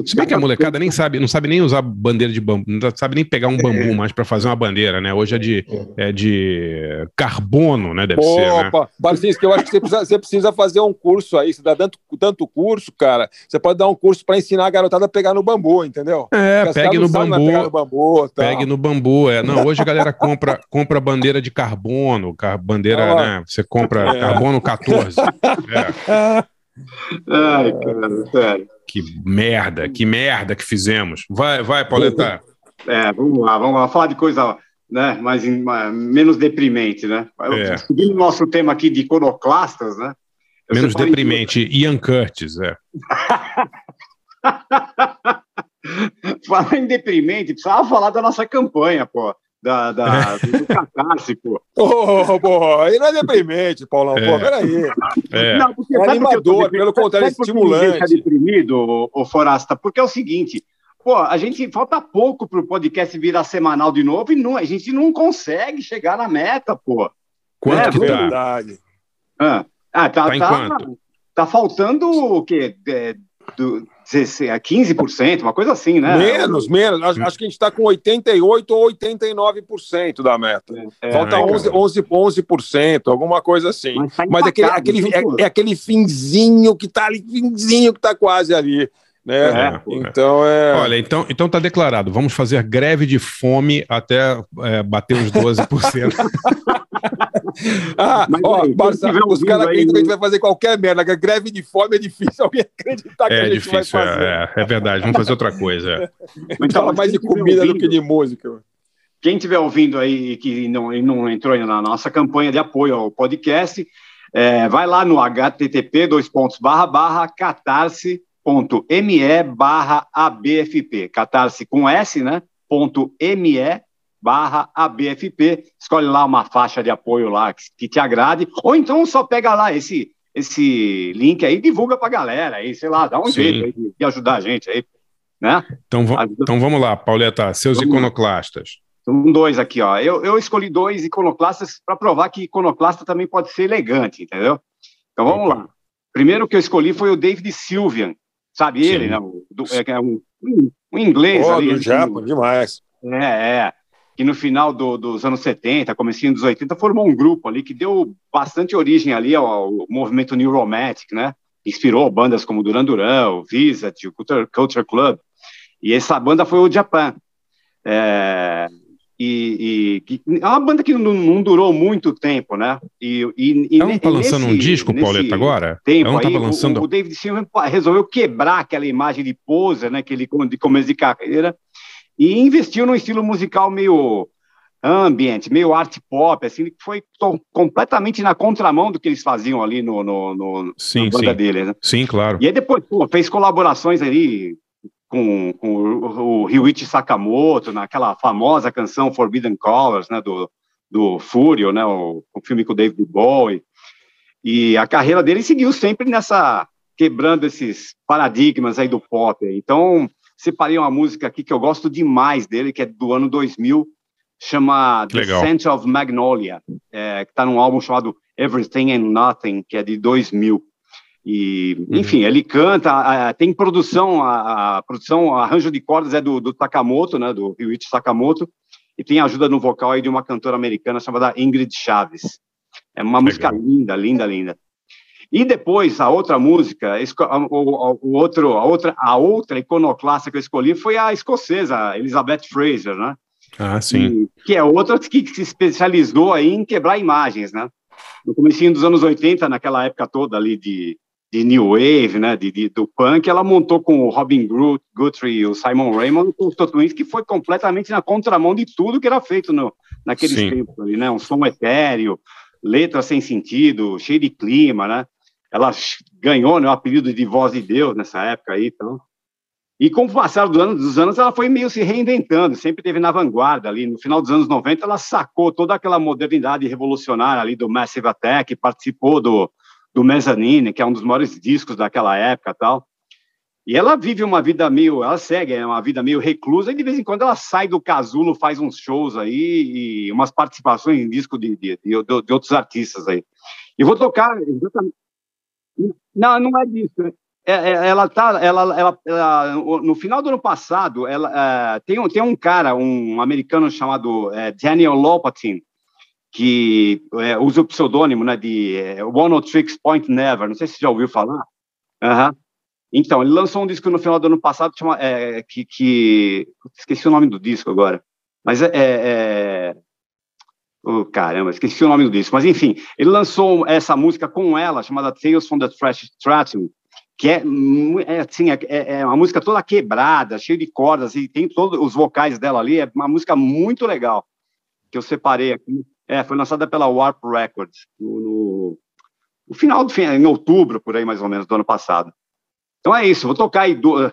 Se bem que a molecada nem sabe, não sabe nem usar bandeira de bambu, não sabe nem pegar um bambu mais para fazer uma bandeira, né? Hoje é de, é de carbono, né? Deve ser, né? Opa, Barcinski, eu acho que você precisa, você precisa fazer um curso aí. Você dá tanto, tanto curso, cara. Você pode dar um curso para ensinar a garotada a pegar no bambu, entendeu? É, Porque pegue no pegar no bambu. bambu. tal. Pegue no bambu, é. Não, hoje a galera compra, compra bandeira de carbono, car- bandeira, Ah né? Você compra É. carbono 14. [laughs] É. Ai, cara, sério. Que merda, que merda que fizemos. Vai, vai, Pauleta. É, vamos lá, vamos lá. Falar de coisa né, mais, menos deprimente, né? É. Seguindo o nosso tema aqui de iconoclastas, né? eu Menos deprimente. Ian Curtis, é. [laughs] Falar em deprimente, precisava falar da nossa campanha, pô. Da, da, do Catarse, pô. Ô, porra, aí não é deprimente, Paulão. É. Pô, peraí. É. Não, porque É animador, deprimido? pelo contrário, Sabe por que ninguém estimulante. tá deprimido, ô, ô Forasta? Porque é o seguinte, pô, a gente falta pouco pro podcast virar semanal de novo e não, a gente não consegue chegar na meta, pô. Quanto É, que tá? Verdade. Ah, ah, tá, Tá tá, tá faltando o quê? É, do, 16, a 15%, uma coisa assim, né? Menos, menos. Acho, acho que a gente está com 88% ou 89% da meta. É, Falta né, 11%, cara? 11, 11%, alguma coisa assim. Mas tá Mas aquele, empatado, aquele, viu, pô? é, é aquele finzinho que tá ali, finzinho que tá quase ali. Né? É, então é. Olha, então, então tá declarado. Vamos fazer greve de fome até é, bater os 12%. [laughs] ah, Mas ó, aí, tiver os caras acreditam que a gente vai fazer qualquer merda. a Greve de fome é difícil [laughs] alguém acreditar que a É gente difícil, vai fazer. é, é, é verdade. Vamos fazer outra coisa. é. Então, Fala mais de comida do ouvindo- que de música. Quem estiver ouvindo aí e que não, e não entrou ainda na nossa campanha de apoio ao podcast, é, vai lá no http dois pontos barra barra catarse.me barra abfp. Catarse com S, né? Ponto ME barra ABFP. Escolhe lá uma faixa de apoio lá que, que te agrade, ou então só pega lá esse, esse link aí e divulga pra galera aí, sei lá, dá um Sim. jeito aí de, de ajudar a gente aí, né? Então, então vamos lá, Pauleta, seus Vamos lá. iconoclastas. São dois aqui, ó. Eu, eu escolhi dois iconoclastas para provar que iconoclasta também pode ser elegante, entendeu? Então vamos lá. Primeiro que eu escolhi foi o David Sylvian, sabe Sim. ele, né? Do, é, é um, um, um inglês Pô, ali. do assim, Japa, demais. é, é. Que no final do- dos anos 70, comecinho dos 80, formou um grupo ali que deu bastante origem ali ao, ao movimento New Romantic, né? Inspirou bandas como Duran Duran, o Visit, o Culture, Culture Club. E essa banda foi o Japan. É, e, e- é uma banda que não, não durou muito tempo, né? E, e, e não ne- tá lançando um nesse- disco, nesse Pauleta, agora? Tempo não aí, tava lançando. o, o David Silver resolveu quebrar aquela imagem de poser, né? Que ele de começo de carreira e investiu num estilo musical meio ambient, meio art pop, assim, que foi completamente na contramão do que eles faziam ali no, no, no Sim, na banda sim. deles, né? Sim, claro. E aí depois pô, fez colaborações ali com, com o, o Ryuichi Sakamoto, naquela famosa canção Forbidden Colors, né, do, do Fúrio, né, o, o filme com o David Bowie. E a carreira dele seguiu sempre nessa, quebrando esses paradigmas aí do pop. Então, separei uma música aqui que eu gosto demais dele, que é do ano 2000, chama Que The legal. Scent of Magnolia, é, que está num álbum chamado Everything and Nothing, que é de 2000. E, Uhum. enfim, ele canta, a- tem produção, a, a produção, o arranjo de cordas é do, do Sakamoto, né, do Ryuichi Sakamoto, e tem ajuda no vocal aí de uma cantora americana chamada Ingrid Chaves. É uma música linda, linda, linda. E depois, a outra música, a- o, o outro, a, outra, a outra iconoclasta que eu escolhi foi a escocesa, Elizabeth Fraser, né? Ah, sim. E- que é outra que, que se especializou aí em quebrar imagens, né? No comecinho dos anos 80, naquela época toda ali de de New Wave, né, de, de- do punk, ela montou com o Robin Guthrie e o Simon Raymond, o Toto Twins, que foi completamente na contramão de tudo que era feito no, naqueles Sim. tempos ali, né, um som etéreo, letra sem sentido, cheio de clima, né, ela ganhou né, o apelido de Voz de Deus nessa época aí, então, e com o passar do ano- dos anos, ela foi meio se reinventando, sempre teve na vanguarda ali. No final dos anos 90, ela sacou toda aquela modernidade revolucionária ali do Massive Attack, participou do, do Mezzanine, que é um dos maiores discos daquela época tal. E ela vive uma vida meio, ela segue é uma vida meio reclusa, e de vez em quando ela sai do casulo, faz uns shows aí, e umas participações em disco de, de, de, de outros artistas aí. E vou tocar. Não, não é disso. É, é, ela tá, ela, ela, ela- no final do ano passado, ela é, tem, um- tem um cara, um americano chamado é, Daniel Lopatin, que é, usa o pseudônimo né, de é, One O Tricks Point Never. Não sei se você já ouviu falar. Aham. Então, ele lançou um disco no final do ano passado chama, que, que esqueci o nome do disco agora, mas é Oh, caramba, esqueci o nome do disco. Mas, enfim, ele lançou essa música com ela, chamada Tales from the Trash Stratum, que é, é, assim, é, é uma música toda quebrada, cheia de cordas, e tem todos os vocais dela ali. É uma música muito legal, que eu separei aqui. É, foi lançada pela Warp Records, no, no, no final do em outubro, por aí mais ou menos, do ano passado. Então é isso, vou tocar aí do-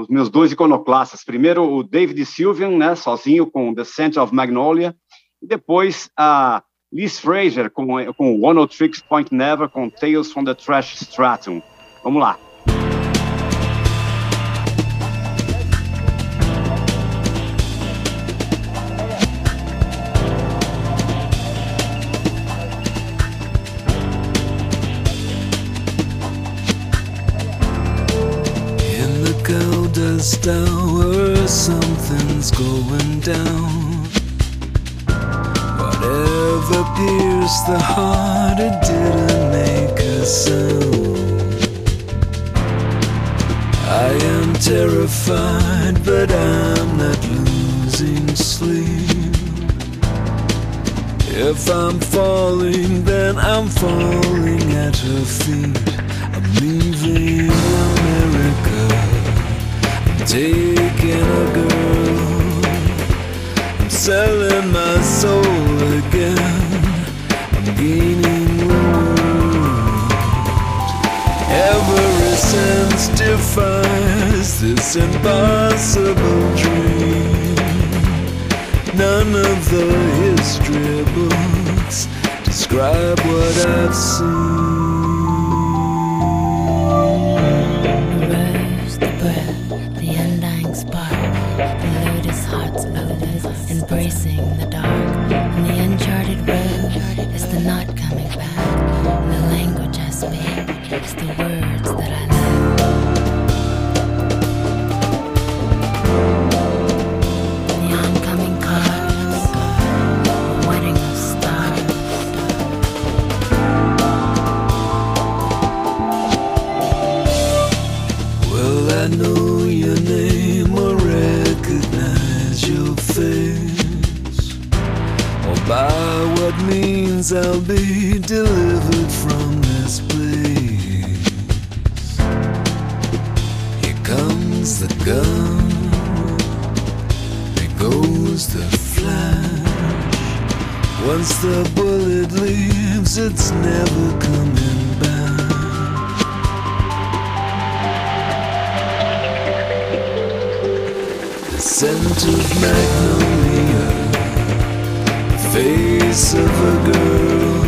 os meus dois iconoclastas. Primeiro o David Sylvian, né, sozinho com The Scent of Magnolia, e depois a Liz Fraser com, com One O Tricks Point Never, com Tales from the Trash Stratum. Vamos lá. The heart, it didn't make a sound. I am terrified, but I'm not losing sleep. If I'm falling, then I'm falling at her feet. I'm leaving America. I'm taking a girl. I'm selling my soul again. Sense defies this impossible dream. None of the history books describe what I've seen. the breath, the undying spark, the lotus heart's lotus, embracing the dark. And the uncharted road is the not coming back. The language I speak is the words that I means I'll be delivered from this place. Here comes the gun, there goes the flash. Once the bullet leaves, it's never coming back. The scent of magnolia, face of a girl,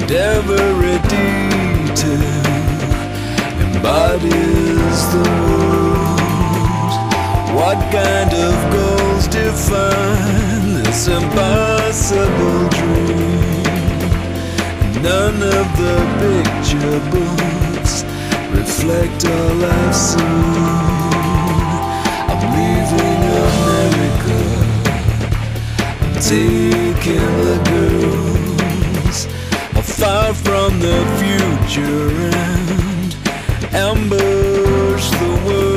and every detail embodies the world. What kind of goals define this impossible dream? None of the picture books reflect all I've seen. I'm leaving taking the girls far from the future and ambush the world.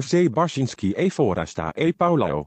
C. Barsinski e Forasta e Paulo.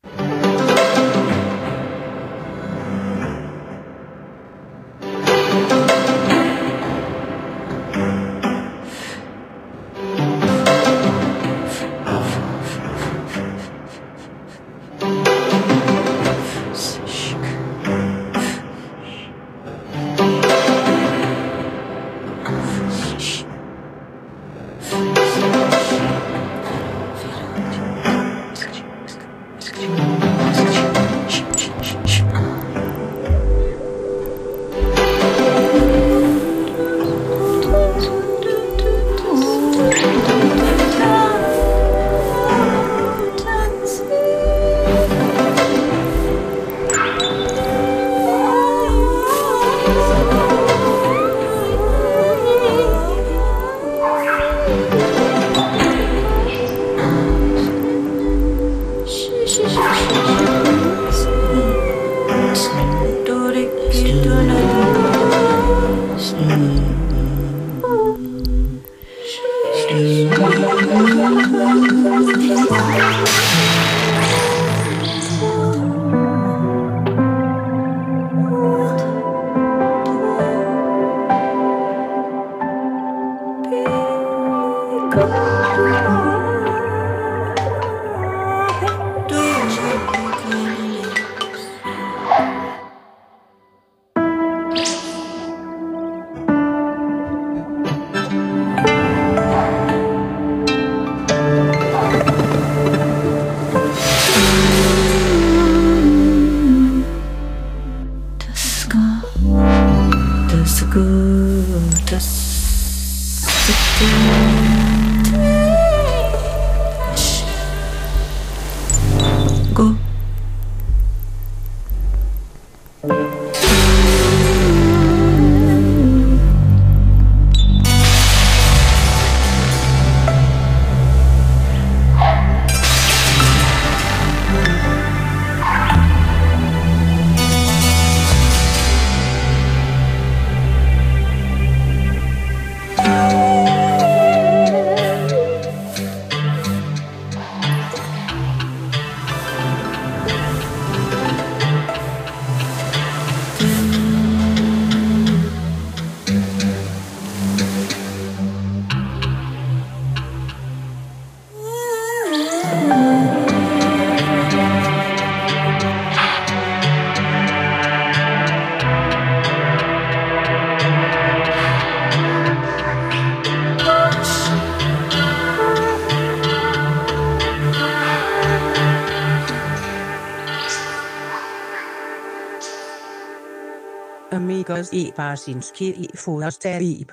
E Barsinski e Forasta e.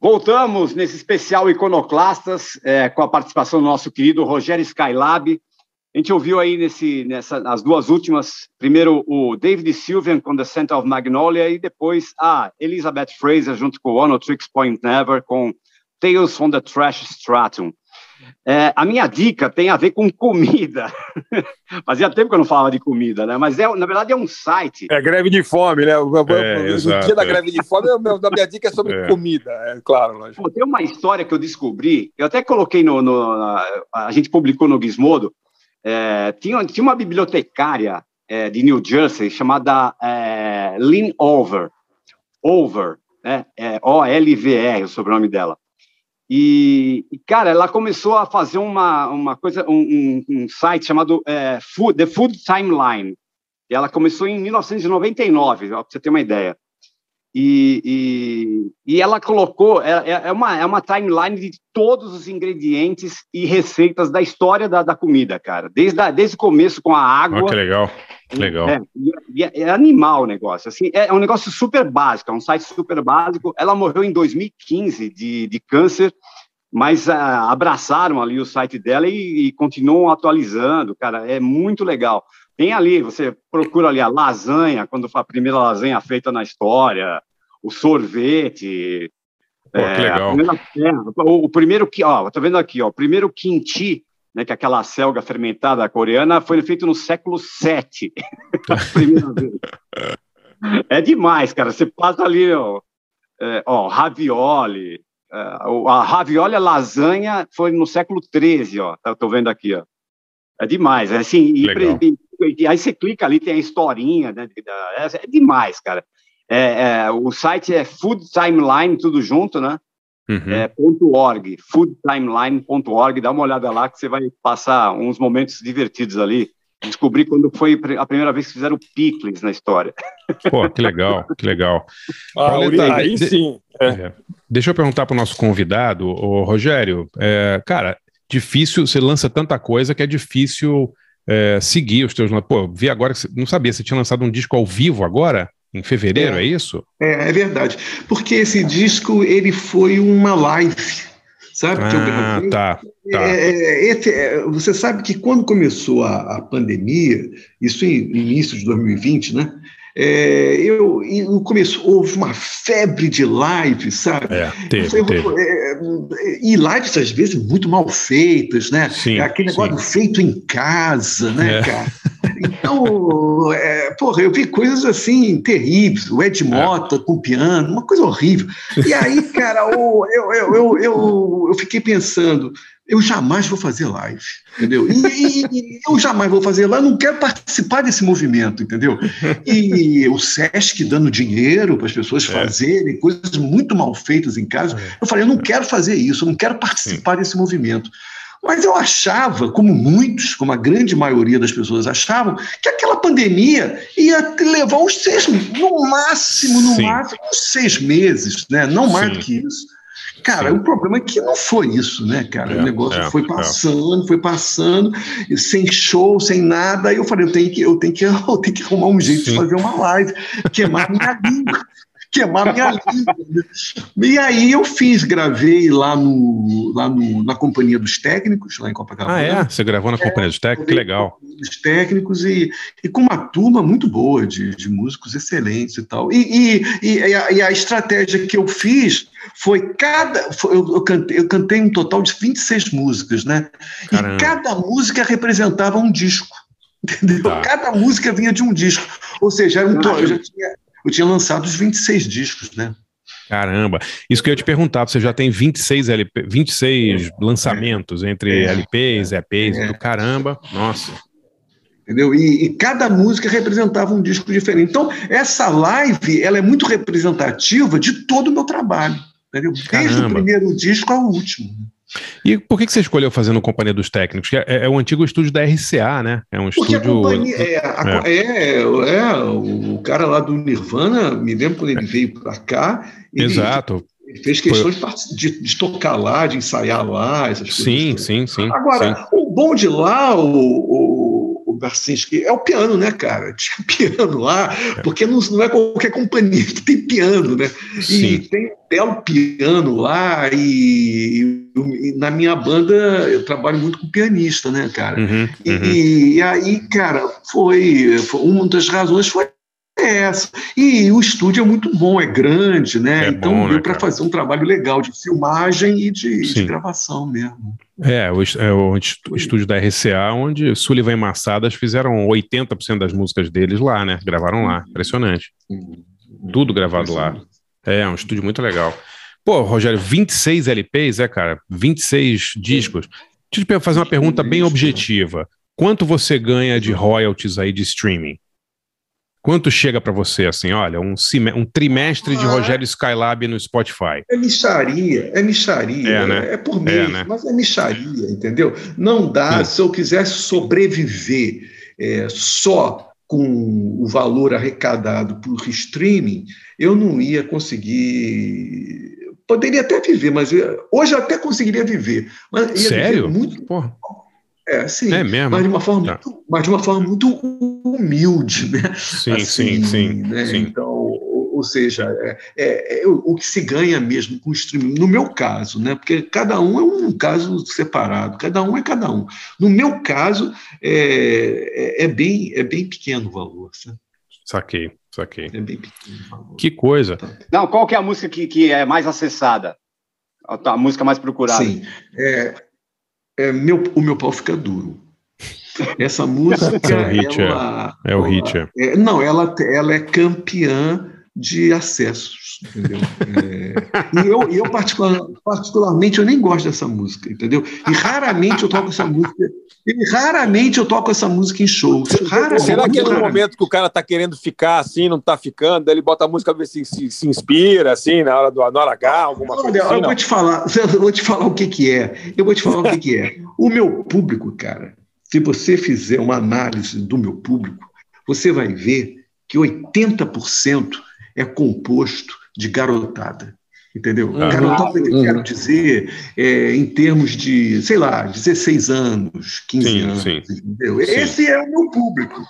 Voltamos nesse especial Iconoclastas, é, com a participação do nosso querido Rogério Skylab. A gente ouviu aí nesse, nessa, nas duas últimas, primeiro o David Sylvian com The Scent of Magnolia e depois a Elizabeth Fraser junto com One Tricks Point Never com Tales from the Trash Stratum. É, a minha dica tem a ver com comida. [laughs] Fazia tempo que eu não falava de comida, né? Mas é, na verdade é um site. É greve de fome, né? O, o- É, o exato, dia da é. greve de fome, a minha, a minha dica é sobre [laughs] É. comida, é claro, lógico. Pô, tem uma história que eu descobri, eu até coloquei no. no- na- a gente publicou no Gizmodo. é, tinha, tinha uma bibliotecária é, de New Jersey chamada é, Lynn Over. Over. né? É O-L-V-R, o sobrenome dela. E, cara, ela começou a fazer uma, uma coisa, um, um, um site chamado é, Food, The Food Timeline. E ela começou em 1999, para você ter uma ideia. E, e, e ela colocou, é, é, é uma, é uma timeline de todos os ingredientes e receitas da história da, da comida, cara. Desde, a, desde o começo com a água. Ah, que legal, legal. É, e é, é animal o negócio. Assim, é um negócio super básico, é um site super básico. Ela morreu em 2015 de, de câncer, mas uh, abraçaram ali o site dela e, e continuam atualizando, cara. É muito legal. Tem ali, você procura ali a lasanha, quando foi a primeira lasanha feita na história, o sorvete. Pô, que legal. é, o, o primeiro que, ó, tô vendo aqui, ó, o primeiro kimchi, né, que aquela selga fermentada coreana, foi feito no século VII. [laughs] primeira vez. É demais, cara. Você passa ali, ó, é, ó ravioli. é, a ravioli, a lasanha, foi no século XIII, ó. tá- Tô vendo aqui, ó. É demais, é assim. E, e- aí você clica ali, tem a historinha, né? É, é demais, cara. É, é, o site é Food Timeline, tudo junto, né? Uhum. É, .org, foodtimeline.org, dá uma olhada lá que você vai passar uns momentos divertidos ali. Descobrir quando foi a primeira vez que fizeram picles na história. Pô, que legal, que legal. Ah, Pauleta, aí de- sim. É. É. Deixa eu perguntar para o nosso convidado, o Rogério. é, cara, difícil, você lança tanta coisa que é difícil é, seguir os teus. Pô, vi agora que você não sabia, você tinha lançado um disco ao vivo agora, em fevereiro, é, isso? É, é verdade. Porque esse disco, ele foi uma live, sabe? que eu Ah, gravei. tá. tá. É, é, é, você sabe que quando começou a, a pandemia, isso em início de 2020, né? É, eu, e no começo houve uma febre de live, sabe? É, teve, Foi- teve. é, e lives, às vezes, muito mal feitas, né? Sim, É Aquele sim. negócio feito em casa, né, É. cara? Então, é, porra, eu vi coisas assim terríveis, o Ed Mota com piano, uma coisa horrível. E aí, cara, eu, eu, eu, eu, eu fiquei pensando, eu jamais vou fazer live, entendeu? E, e- eu jamais vou fazer live, eu não quero participar desse movimento, entendeu? E o Sesc dando dinheiro para as pessoas fazerem coisas muito mal feitas em casa. Eu falei, eu não quero fazer isso, eu não quero participar desse movimento. Mas eu achava, como muitos, como a grande maioria das pessoas achavam, que aquela pandemia ia levar uns seis, no máximo, no Sim. máximo, uns seis meses, né? Não mais Sim. do que isso. Cara, o problema é que não foi isso, né, cara? É, o negócio é, foi é. passando, foi passando, sem show, sem nada. Aí eu falei, eu tenho que, eu tenho que, [laughs] eu tenho que arrumar um jeito Sim. de fazer uma live, queimar minha [laughs] língua. Queimar minha língua. E aí eu fiz, gravei lá, no, lá no, na Companhia dos Técnicos, lá em Copacabana Ah, é? Você gravou na Companhia dos Técnicos? Que legal. dos técnicos e, e com uma turma muito boa de, de músicos excelentes e tal. E, e, e, a, e a estratégia que eu fiz foi cada. foi- eu, eu cantei, eu cantei um total de 26 músicas, né? Caramba. E cada música representava um disco. [laughs] Entendeu? Tá. Cada música vinha de um disco. Ou seja, era um to- eu já tinha, eu tinha lançado os 26 discos, né? Caramba. Isso que eu ia te perguntar, você já tem 26, LP, 26 lançamentos entre É. LPs, EPs, É. do caramba. Nossa. entendeu? E, e cada música representava um disco diferente. Então, essa live, ela é muito representativa de todo o meu trabalho, entendeu? Desde o primeiro disco ao último. E por que, que você escolheu fazer no Companhia dos Técnicos? Que é, é o antigo estúdio da RCA, né? É um Porque estúdio. é, a- é, é, o cara lá do Nirvana, me lembro quando ele veio para cá, ele, Exato. ele fez questão de, partici- de- de tocar lá, de ensaiar lá, essas coisas. Sim, sim, sim. Agora, sim. o bom de lá, o, o, o Barcinski, é o piano, né, cara? [laughs] Tinha piano lá, porque não, não é qualquer companhia que tem piano, né? E Sim. tem um belo piano lá, e, e na minha banda eu trabalho muito com pianista, né, cara? Uhum, E, uhum. e aí, cara, foi, foi- uma das razões foi essa. E o estúdio é muito bom, é grande, né? É então bom, né, deu para cara? fazer um trabalho legal de filmagem e de, de gravação mesmo. É, o, é o estúdio da RCA, onde Sullivan e Massadas fizeram 80% das músicas deles lá, né? Gravaram lá. Impressionante. Tudo gravado lá. É, um estúdio muito legal. Pô, Rogério, 26 LPs, é, cara? 26 discos. Deixa eu te fazer uma pergunta bem objetiva. Quanto você ganha de royalties aí de streaming? Quanto chega para você, assim, olha, um, um trimestre de Ah. Rogério Skylab no Spotify? É micharia, é micharia, É, é, né? por É, mês, né? mas é micharia, entendeu? Não dá, se eu quisesse sobreviver é, só com o valor arrecadado por streaming, eu não ia conseguir. Poderia até viver, mas eu- hoje eu até conseguiria viver. Mas Sério? Viver muito, Porra. É, sim, É mesmo? mas de uma forma, Tá. muito, mas de uma forma muito humilde, né? Sim, sim, sim, né? sim. Então, ou, seja, é, é- é o, o que se ganha mesmo com o streaming, no meu caso, né? Porque cada um é um caso separado, cada um é cada um. No meu caso, é, é, é bem, é bem pequeno o valor, sabe? Saquei, saquei. É bem pequeno o valor. Que coisa. Não, qual que é a música que, que é mais acessada? A, a música mais procurada? Sim. É, é meu, o meu pau fica duro. Essa música, [laughs] É o hit, ela, é. É o hit, é. É, não, ela, ela é campeã de acessos, entendeu? [laughs] É, e eu, eu particular- particularmente, eu nem gosto dessa música, entendeu? E raramente eu toco essa música, e raramente eu toco essa música em shows. Raramente, Será que é no momento que o cara tá querendo ficar assim, não tá ficando, daí ele bota a música ver se, se, se inspira, assim, na hora do na hora H, alguma coisa Olha, assim, eu não? vou te falar, [laughs] eu vou te falar o que que é. Eu vou te falar o que que é. O meu público, cara, se você fizer uma análise do meu público, você vai ver que 80% é composto de garotada. Entendeu? Uhum. Garotada que eu Uhum. quero dizer é, em termos de, sei lá, 16 anos, 15 Sim, anos. sim. Entendeu? Sim. Esse é o meu público.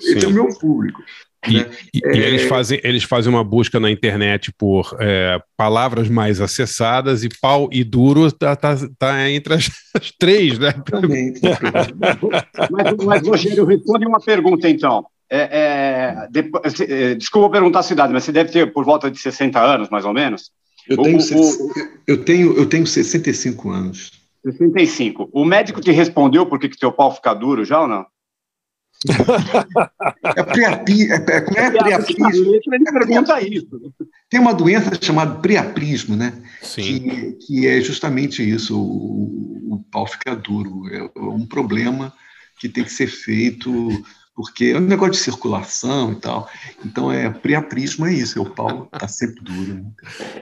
Esse Sim. é o meu público. E, né? e- É, e eles, fazem, eles fazem uma busca na internet por é, palavras mais acessadas e pau e duro tá, tá, tá entre as, [laughs] as três, né? Também. [laughs] Mas, mas, Rogério, responde uma pergunta, então. É, é, depois- se- é, desculpa perguntar a sua idade, mas você deve ter por volta de 60 anos, mais ou menos? Eu O- tenho, o- eu, tenho, eu tenho 65 anos. 65. O médico te respondeu por que, que teu pau fica duro já ou não? [laughs] É é, é, como é priapismo? Ele pergunta isso. Tem uma doença chamada priapismo, né? Sim. Que, que é justamente isso, o, o pau fica duro. É um problema que tem que ser feito, porque é um negócio de circulação e tal. Então, é priapismo é isso, é o pau está sempre duro. né?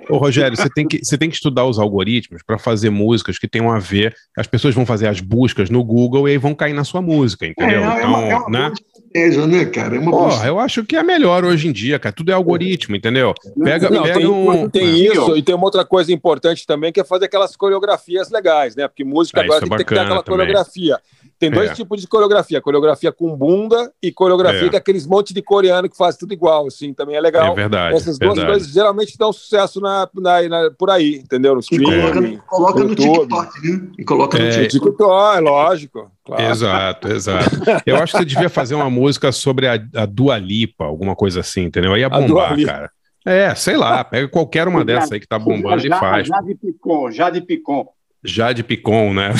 Ô, Rogério, você tem que, você tem que estudar os algoritmos para fazer músicas que tenham a ver. As pessoas vão fazer as buscas no Google e aí vão cair na sua música, entendeu? É, é então, uma, é uma né? estratégia, né, cara? É uma Porra, eu acho que é melhor hoje em dia, cara. Tudo é algoritmo, entendeu? Pega, Não, pega tem, um. tem isso, e tem uma outra coisa importante também, que é fazer aquelas coreografias legais, né? Porque música Ah, agora é tem que ter aquela também. coreografia. Tem dois É. tipos de coreografia: coreografia com bunda e coreografia É. que é aqueles monte de coreano que faz tudo igual, assim, também é legal. É verdade, Essas duas verdade. coisas geralmente dão sucesso na, na- na- por aí, entendeu? No E streaming, coloca, coloca no YouTube. TikTok, né? E coloca no É. TikTok. TikTok, é lógico. Claro. Exato, exato. Eu acho que você devia fazer uma música sobre a, a Dua Lipa, alguma coisa assim, entendeu? Aí ia bombar, cara. É, sei lá, pega qualquer uma dessas aí que tá bombando e Já- faz. Jade Picon, Jade Picon. Jade Picon, né?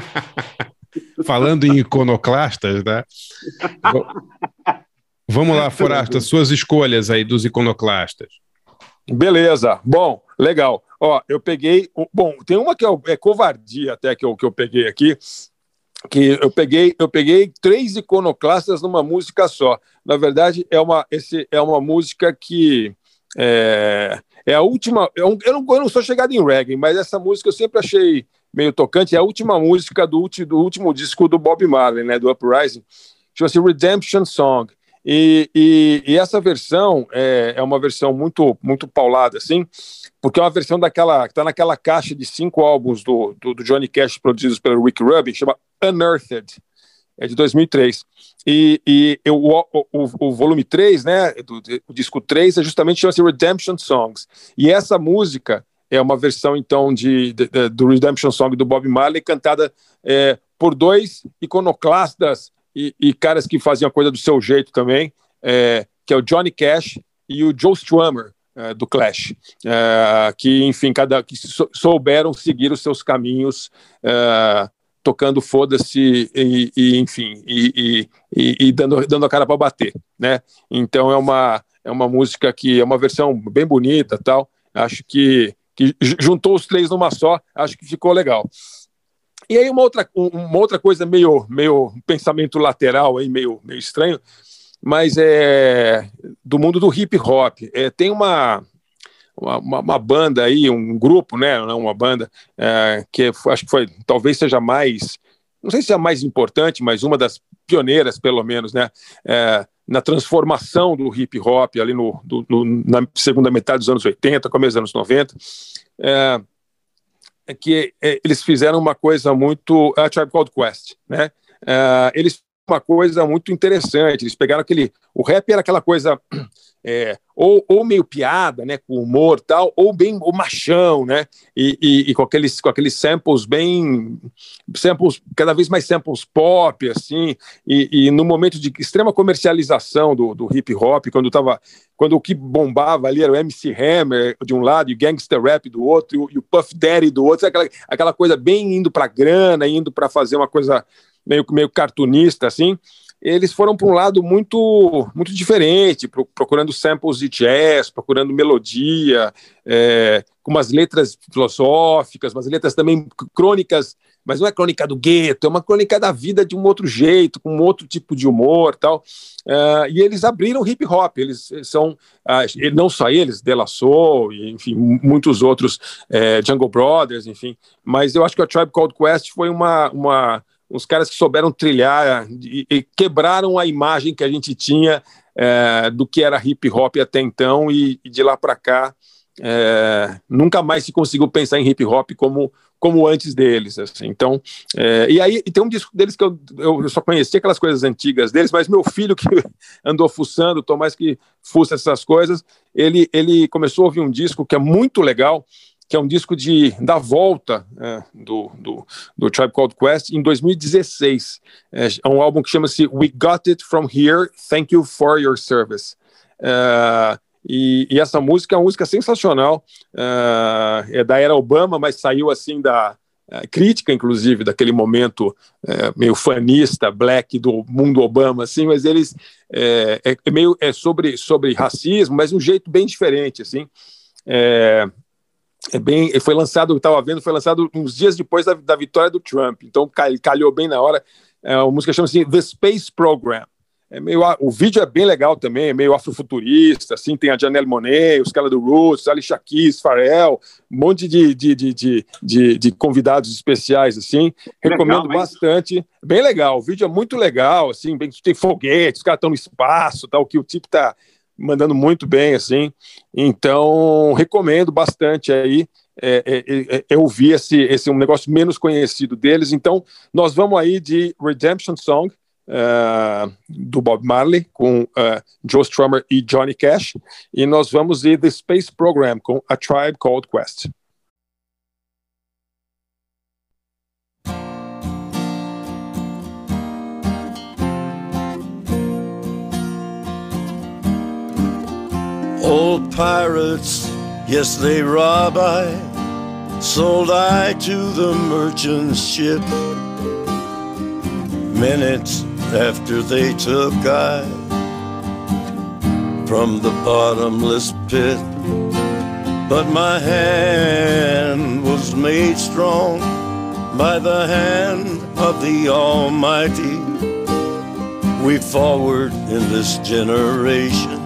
[laughs] Falando em iconoclastas, né? Vamos lá, Forasta, suas escolhas aí dos iconoclastas. Beleza, bom, legal. Ó, eu peguei. Bom, tem uma que é, é covardia até que eu, que eu peguei aqui. Que eu peguei, eu peguei três iconoclastas numa música só. Na verdade, é uma, esse, é uma música que é, é a última. Eu, eu, não, eu não sou chegado em reggae, mas essa música eu sempre achei meio tocante. É a última música do, ulti- do último disco do Bob Marley, né, do Uprising. Chama-se Redemption Song. E, e, e essa versão é, é uma versão muito muito paulada, assim, porque é uma versão daquela que está naquela caixa de cinco álbuns do, do, do Johnny Cash produzidos pelo Rick Rubin, chama Unearthed, é de 2003. E, e eu, o, o, o volume 3, né, do, o disco 3, é justamente chama-se Redemption Songs. E essa música é uma versão, então, de, de- de- do Redemption Song do Bob Marley, cantada é, por dois iconoclastas e, e caras que faziam a coisa do seu jeito também, é, que é o Johnny Cash e o Joe Strummer, é, do Clash, é, que, enfim, cada, que sou- souberam seguir os seus caminhos, é, tocando foda-se e, e, enfim, e- e dando, dando a cara para bater, né? Então é uma, é uma música que é uma versão bem bonita tal, acho que, que ju- juntou os três numa só, acho que ficou legal. E aí uma outra, um- uma outra coisa meio, meio um pensamento lateral aí, meio, meio estranho, mas é do mundo do hip hop. É, tem uma, uma, uma, banda aí, um grupo, né? Não uma banda, é, que acho que foi, talvez seja mais, não sei se é a mais importante, mas uma das pioneiras, pelo menos, né? É, na transformação do hip hop ali no, do, no, na segunda metade dos anos 80, começo dos anos 90. É, é que é, eles fizeram uma coisa muito. A Tribe Called Quest, né? É, eles uma coisa muito interessante. Eles pegaram aquele. O rap era aquela coisa. [clears throat] É, ou, ou meio piada, né, com humor tal, ou bem o machão, né, e, e, e, com aqueles com aqueles samples bem samples cada vez mais samples pop assim, e, e no momento de extrema comercialização do, do hip hop, quando tava quando o que bombava ali era o MC Hammer de um lado e o Gangster Rap do outro e o, e o Puff Daddy do outro, aquela, aquela coisa bem indo para grana, indo para fazer uma coisa meio meio cartunista assim eles foram para um lado muito muito diferente, procurando samples de jazz, procurando melodia, é, com umas letras filosóficas, umas letras também crônicas, mas não é crônica do gueto, é uma crônica da vida de um outro jeito, com um outro tipo de humor tal. Uh, e eles abriram hip hop, eles são, uh, não só eles, De La Soul, e, enfim, muitos outros, uh, Jungle Brothers, enfim, mas eu acho que a Tribe Called Quest foi uma, uma uns caras que souberam trilhar e, e quebraram a imagem que a gente tinha é, do que era hip hop até então e, e de lá para cá é, nunca mais se conseguiu pensar em hip hop como como antes deles, assim. Então, é, e aí e tem um disco deles que eu, eu só conhecia aquelas coisas antigas deles, mas meu filho que [laughs] andou fuçando, Tomás que fuça essas coisas, ele ele começou a ouvir um disco que é muito legal, que é um disco de, da volta é, do, do, do, Tribe Called Quest em 2016. É, é um álbum que chama-se We Got It From Here, Thank You For Your Service. É, e, e, essa música é uma música sensacional, é, é da era Obama, mas saiu assim da é, crítica, inclusive, daquele momento é, meio fanista, black do mundo Obama, assim, mas eles é, é, meio é sobre, sobre racismo, mas de um jeito bem diferente, assim. É, é bem, foi lançado, eu estava vendo, foi lançado uns dias depois da, da vitória do Trump, então calhou bem na hora. É, a música chama-se The Space Program. É meio, o vídeo é bem legal também, é meio afrofuturista, assim, tem a Janelle Monet, os caras do Roots, Ali Keys, Pharrell, um monte de, de, de, de, de, convidados especiais, assim, recomendo legal, bastante, bem legal, o vídeo é muito legal, assim, bem, tem foguetes, os caras estão no espaço, tal, que o tipo tá mandando muito bem, assim. Então, recomendo bastante aí é, é, é, é, ouvir esse, esse um negócio menos conhecido deles. Então, nós vamos aí de Redemption Song, uh, do Bob Marley, com uh, Joe Strummer e Johnny Cash, e nós vamos ir The Space Program, com A Tribe Called Quest. Old pirates, yes, they rob I. Sold I to the merchant ship. Minutes after they took I from the bottomless pit. But my hand was made strong by the hand of the Almighty. We forward in this generation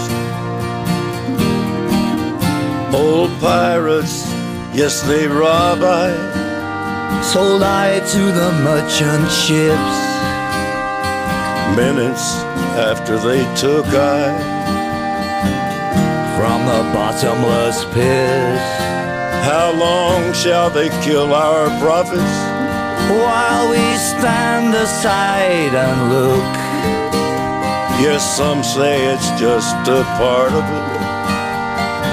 Old pirates, yes, they rob I. Sold I to the merchant ships. Minutes after they took I from the bottomless pit. How long shall they kill our prophets? While we stand aside and look. Yes, some say it's just a part of it.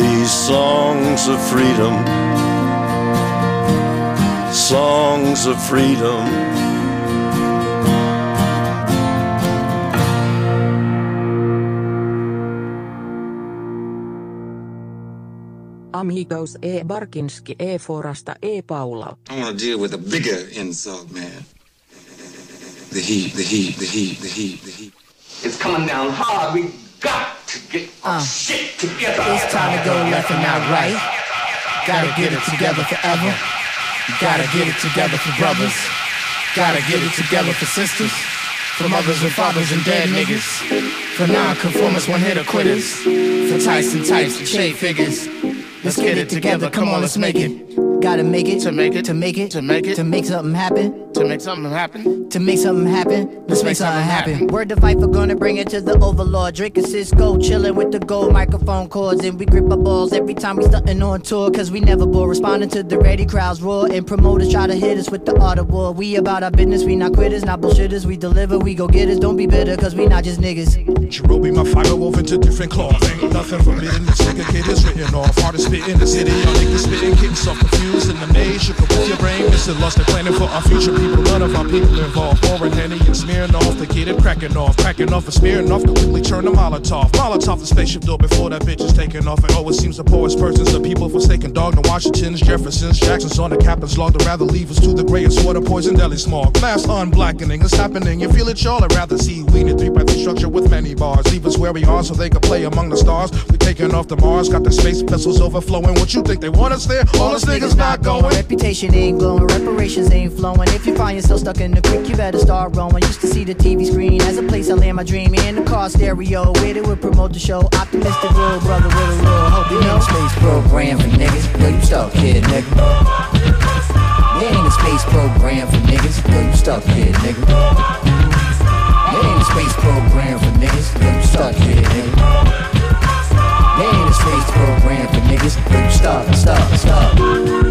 These songs of freedom, songs of freedom. Amigos E. Barkinski E. Forasta E. Paula. I want to deal with a bigger insult, man. The heat, the heat, the heat, the heat, the heat. It's coming down hard. We got to get our oh. shit together. It's time to go left and not right. Gotta get it together forever. Gotta get it together for brothers. Gotta get it together for sisters. For mothers and fathers and dead niggas. For non-conformists, one-hitter quitters. For Tyson types and shade figures. Let's get it together. Come on, let's make it. Gotta make it to make it to make it to make it to make something happen to make something happen to make something happen. Let's make something happen. Word to fight for gonna bring it to the overlord. Drinking Cisco, chilling with the gold microphone cords, and we grip our balls every time we stuntin' on tour. Cause we never bore responding to the ready crowds roar, and promoters try to hit us with the art of war. We about our business, we not quitters, not bullshitters. We deliver, we go get us. Don't be bitter, cause we not just niggas. Cherobi, my fire woven to different cloth. Ain't nothing forbidden. This nigga kid is written off. Hardest spit in the city. Y'all niggas spitting, getting so confused in the maze. You up with your brain, missing lost and planning for our future people. None of our people involved. Pouring Henny and smearing off. The kid and cracking off. Cracking off and smearing off. Quickly turn the Molotov. Molotov the spaceship door before that bitch is taking off. It always seems the poorest persons, the people forsaken dog. The Washingtons, Jeffersons, Jacksons on the captain's log. They'd rather leave us to the grayest water, poison, deli smog. Mass unblackening it's happening. You feel it, y'all? I'd rather see we a three by three structure with many bars. Leave us where we are so they can play among the stars. We're taking off the Mars, got the space vessels overflowing. What you think they want us there? All us niggas not going. Reputation ain't glowing, reparations ain't flowing. If you find yourself stuck in the creek, you better start rowing. Used to see the TV screen as a place I land my dream in the car stereo. Where they would promote the show. Optimistic real brother with a real hope. You know, space program for niggas. Yo, you stuck kid, nigga. There ain't a space program for niggas. Yo, you stuck kid, nigga. There ain't a space program for niggas. Yo, you stuck kid, nigga. There ain't a space program for niggas. Yo, you stuck, stuck, stuck.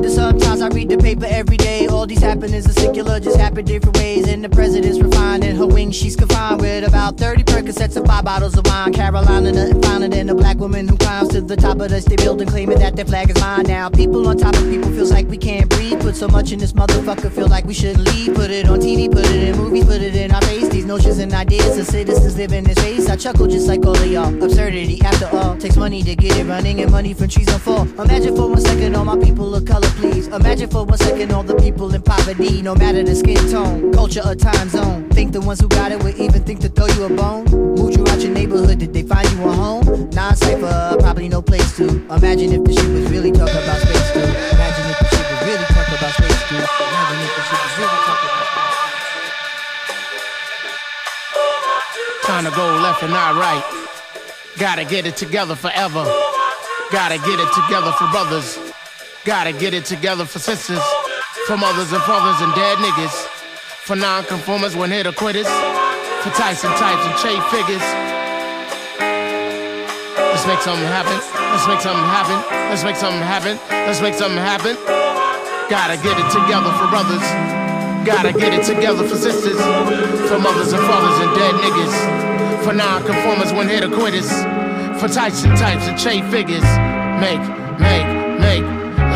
This up. I read the paper every day. All these happenings are secular, just happen different ways. And the president's refined in her wings, she's confined with about 30 Percocets and five bottles of wine. Carolina, nothing finer than a black woman who climbs to the top of the state building, claiming that their flag is mine. Now, people on top of people feels like we can't breathe. Put so much in this motherfucker, feel like we shouldn't leave. Put it on TV, put it in movies, put it in our face. These notions and ideas of citizens live in this space. I chuckle just like all of y'all. Absurdity, after all, takes money to get it running and money from trees on fall. Imagine for one second all my people of color, please. Imagine for one second all the people in poverty, no matter the skin tone, culture or time zone. Think the ones who got it would even think to throw you a bone? Moved you out your neighborhood, did they find you a home? Non-cypher, probably no place to. Imagine if the shit was really talking about space too. Imagine if the shit was really talking about space too. Imagine if the shit was really talking about Trying to go left and not right. Gotta get it together forever. Gotta get it together for brothers. Gotta get it together for sisters. For mothers and fathers and dead niggas. For non-conformers, one or quitters. For Tyson types and trade figures. Let's make something happen. Let's make something happen. Let's make something happen. Let's make something happen. Gotta get it together for brothers. Gotta get it together for sisters, for mothers and fathers and dead niggas, for non-conformers when hit or quitters, for Tyson types and trade figures. Make, make.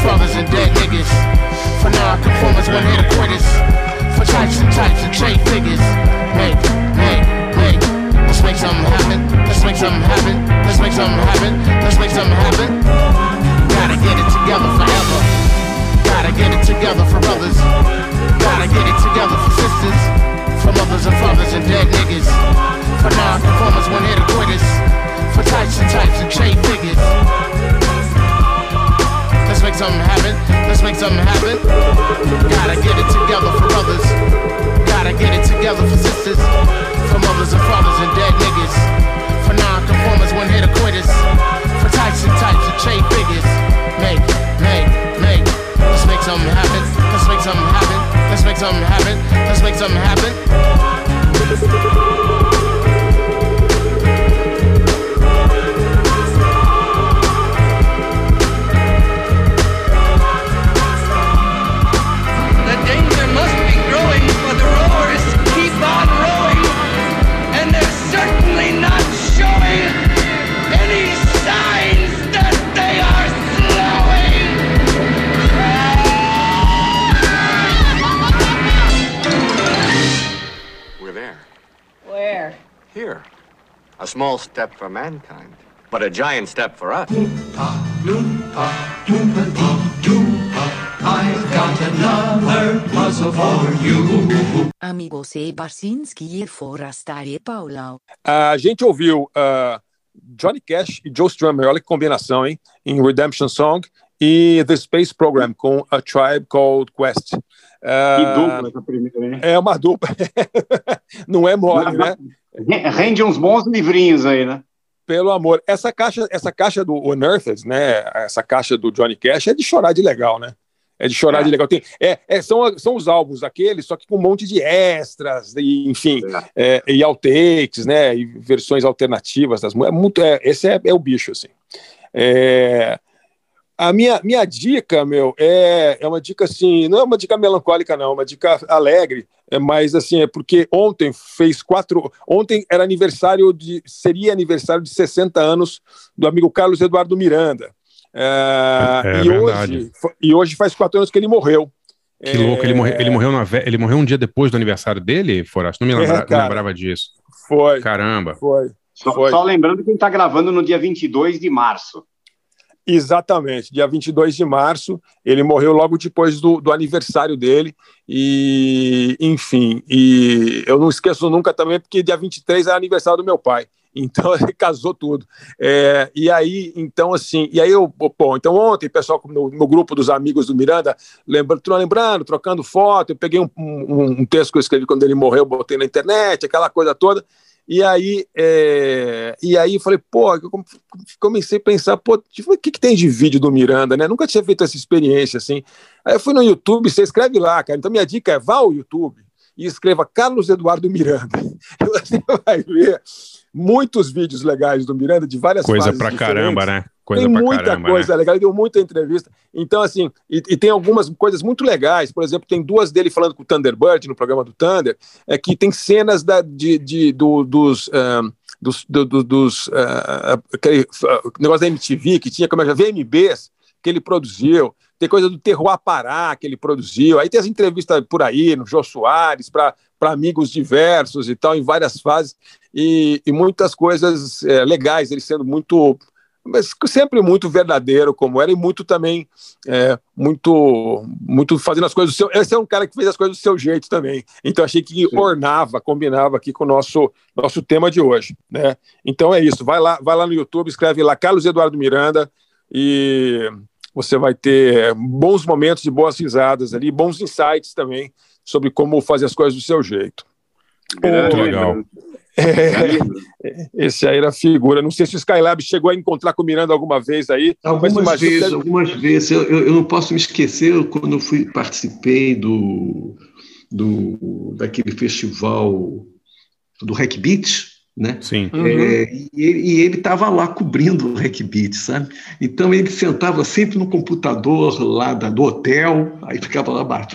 for mothers and dead niggas, for non-conformers when hit quitters, for types and types and trade figures. Make, make, make. Let's make something happen. Let's make something happen. Let's make something happen. Let's make something happen. Gotta get it together forever. Gotta get it together for brothers. Gotta get it together for sisters. For mothers and fathers and dead niggas. For non-conformers when hit quitters. For types and types and trade figures. Let's make something happen. Let's make something happen. Gotta get it together for brothers. Gotta get it together for sisters. For mothers and fathers and dead niggas. For non-conformers when hit quitters. For types and types and trade figures. Make, make, make. Let's make something happen. Let's make something happen. Let's make something happen. Let's make something happen. Small step for mankind, but a giant step for us. I've got another puzzle for you. Amigos e Barsinski hier voor Astare Paulo. A gente ouviu ah, Johnny Cash e Joe Strummer, olha que combinação, hein? Em Redemption Song e The Space Program com A Tribe Called Quest. Ah, Que dupla essa primeira, né? É uma dupla. [laughs] Não é mole, né? Rende uns bons livrinhos aí, né? Pelo amor. Essa caixa, essa caixa do Unearthed, né? Essa caixa do Johnny Cash é de chorar de legal, né? É de chorar de legal. Tem, é, é, são, são os álbuns aqueles, só que com um monte de extras, e, enfim, é, e outtakes, né? E versões alternativas das músicas. É muito, é, esse é, é o bicho, assim. É, a minha, minha dica, meu, é, é uma dica assim, não é uma dica melancólica, não, é uma dica alegre, é mais assim, é porque ontem fez quatro. Ontem era aniversário de. seria aniversário de 60 anos do amigo Carlos Eduardo Miranda. É, É e, verdade. hoje, e hoje faz quatro anos que ele morreu. Que louco, ele morreu, ele, morreu na ele morreu um dia depois do aniversário dele, Forasto? Não me, lembra- [laughs] É, não lembrava disso. Foi. Caramba. Foi. Só, Foi. só lembrando que a gente está gravando no dia 22 de março. Exatamente, dia 22 de março, ele morreu logo depois do, do aniversário dele, e enfim, e eu não esqueço nunca também, porque dia 23 era aniversário do meu pai, então [laughs] ele casou tudo. É, e aí, então, assim, e aí eu, bom, então ontem, pessoal, no, no grupo dos amigos do Miranda, lembrando, lembrando, trocando foto, eu peguei um, um, um texto que eu escrevi quando ele morreu, botei na internet, aquela coisa toda, e aí, é, e aí eu falei, pô, eu come- comecei a pensar, pô, o que, que tem de vídeo do Miranda, né? Nunca tinha feito essa experiência assim. Aí eu fui no YouTube, você escreve lá, cara. Então minha dica é vá ao YouTube e escreva Carlos Eduardo Miranda. [laughs] Você vai ver muitos vídeos legais do Miranda de várias Coisa pra diferentes. caramba, né? Coisa tem muita caramba, coisa né? legal, ele deu muita entrevista. Então, assim, e, e tem algumas coisas muito legais. Por exemplo, tem duas dele falando com o Thunderbird no programa do Thunder, é que tem cenas da, de, de- do- dos. ahn, dos, do- do- dos ah, aquele ah, negócio da MTV que tinha como é que é, VMBs que ele produziu, tem coisa do Terroir Pará que ele produziu, aí tem as entrevistas por aí no Jô Soares para amigos diversos e tal, em várias fases, e, e muitas coisas eh, legais, ele sendo muito mas sempre muito verdadeiro como era e muito também é, muito muito fazendo as coisas do seu esse é um cara que fez as coisas do seu jeito também. Então achei que ornava combinava aqui com o nosso nosso tema de hoje né? Então é isso. Vai lá vai lá no YouTube escreve lá Carlos Eduardo Miranda e você vai ter é, bons momentos e boas risadas ali, bons insights também sobre como fazer as coisas do seu jeito. Muito legal. É, esse aí era figura. Não sei se o Skylab chegou a encontrar com o Miranda alguma vez aí. Algumas vezes, que- algumas vezes. Eu, eu- eu não posso me esquecer quando eu fui participei do, do daquele festival do Hack Beat, né? Sim. É, e ele- estava lá cobrindo o Hack Beat, sabe? Então ele sentava sempre no computador lá da- do hotel, aí ficava lá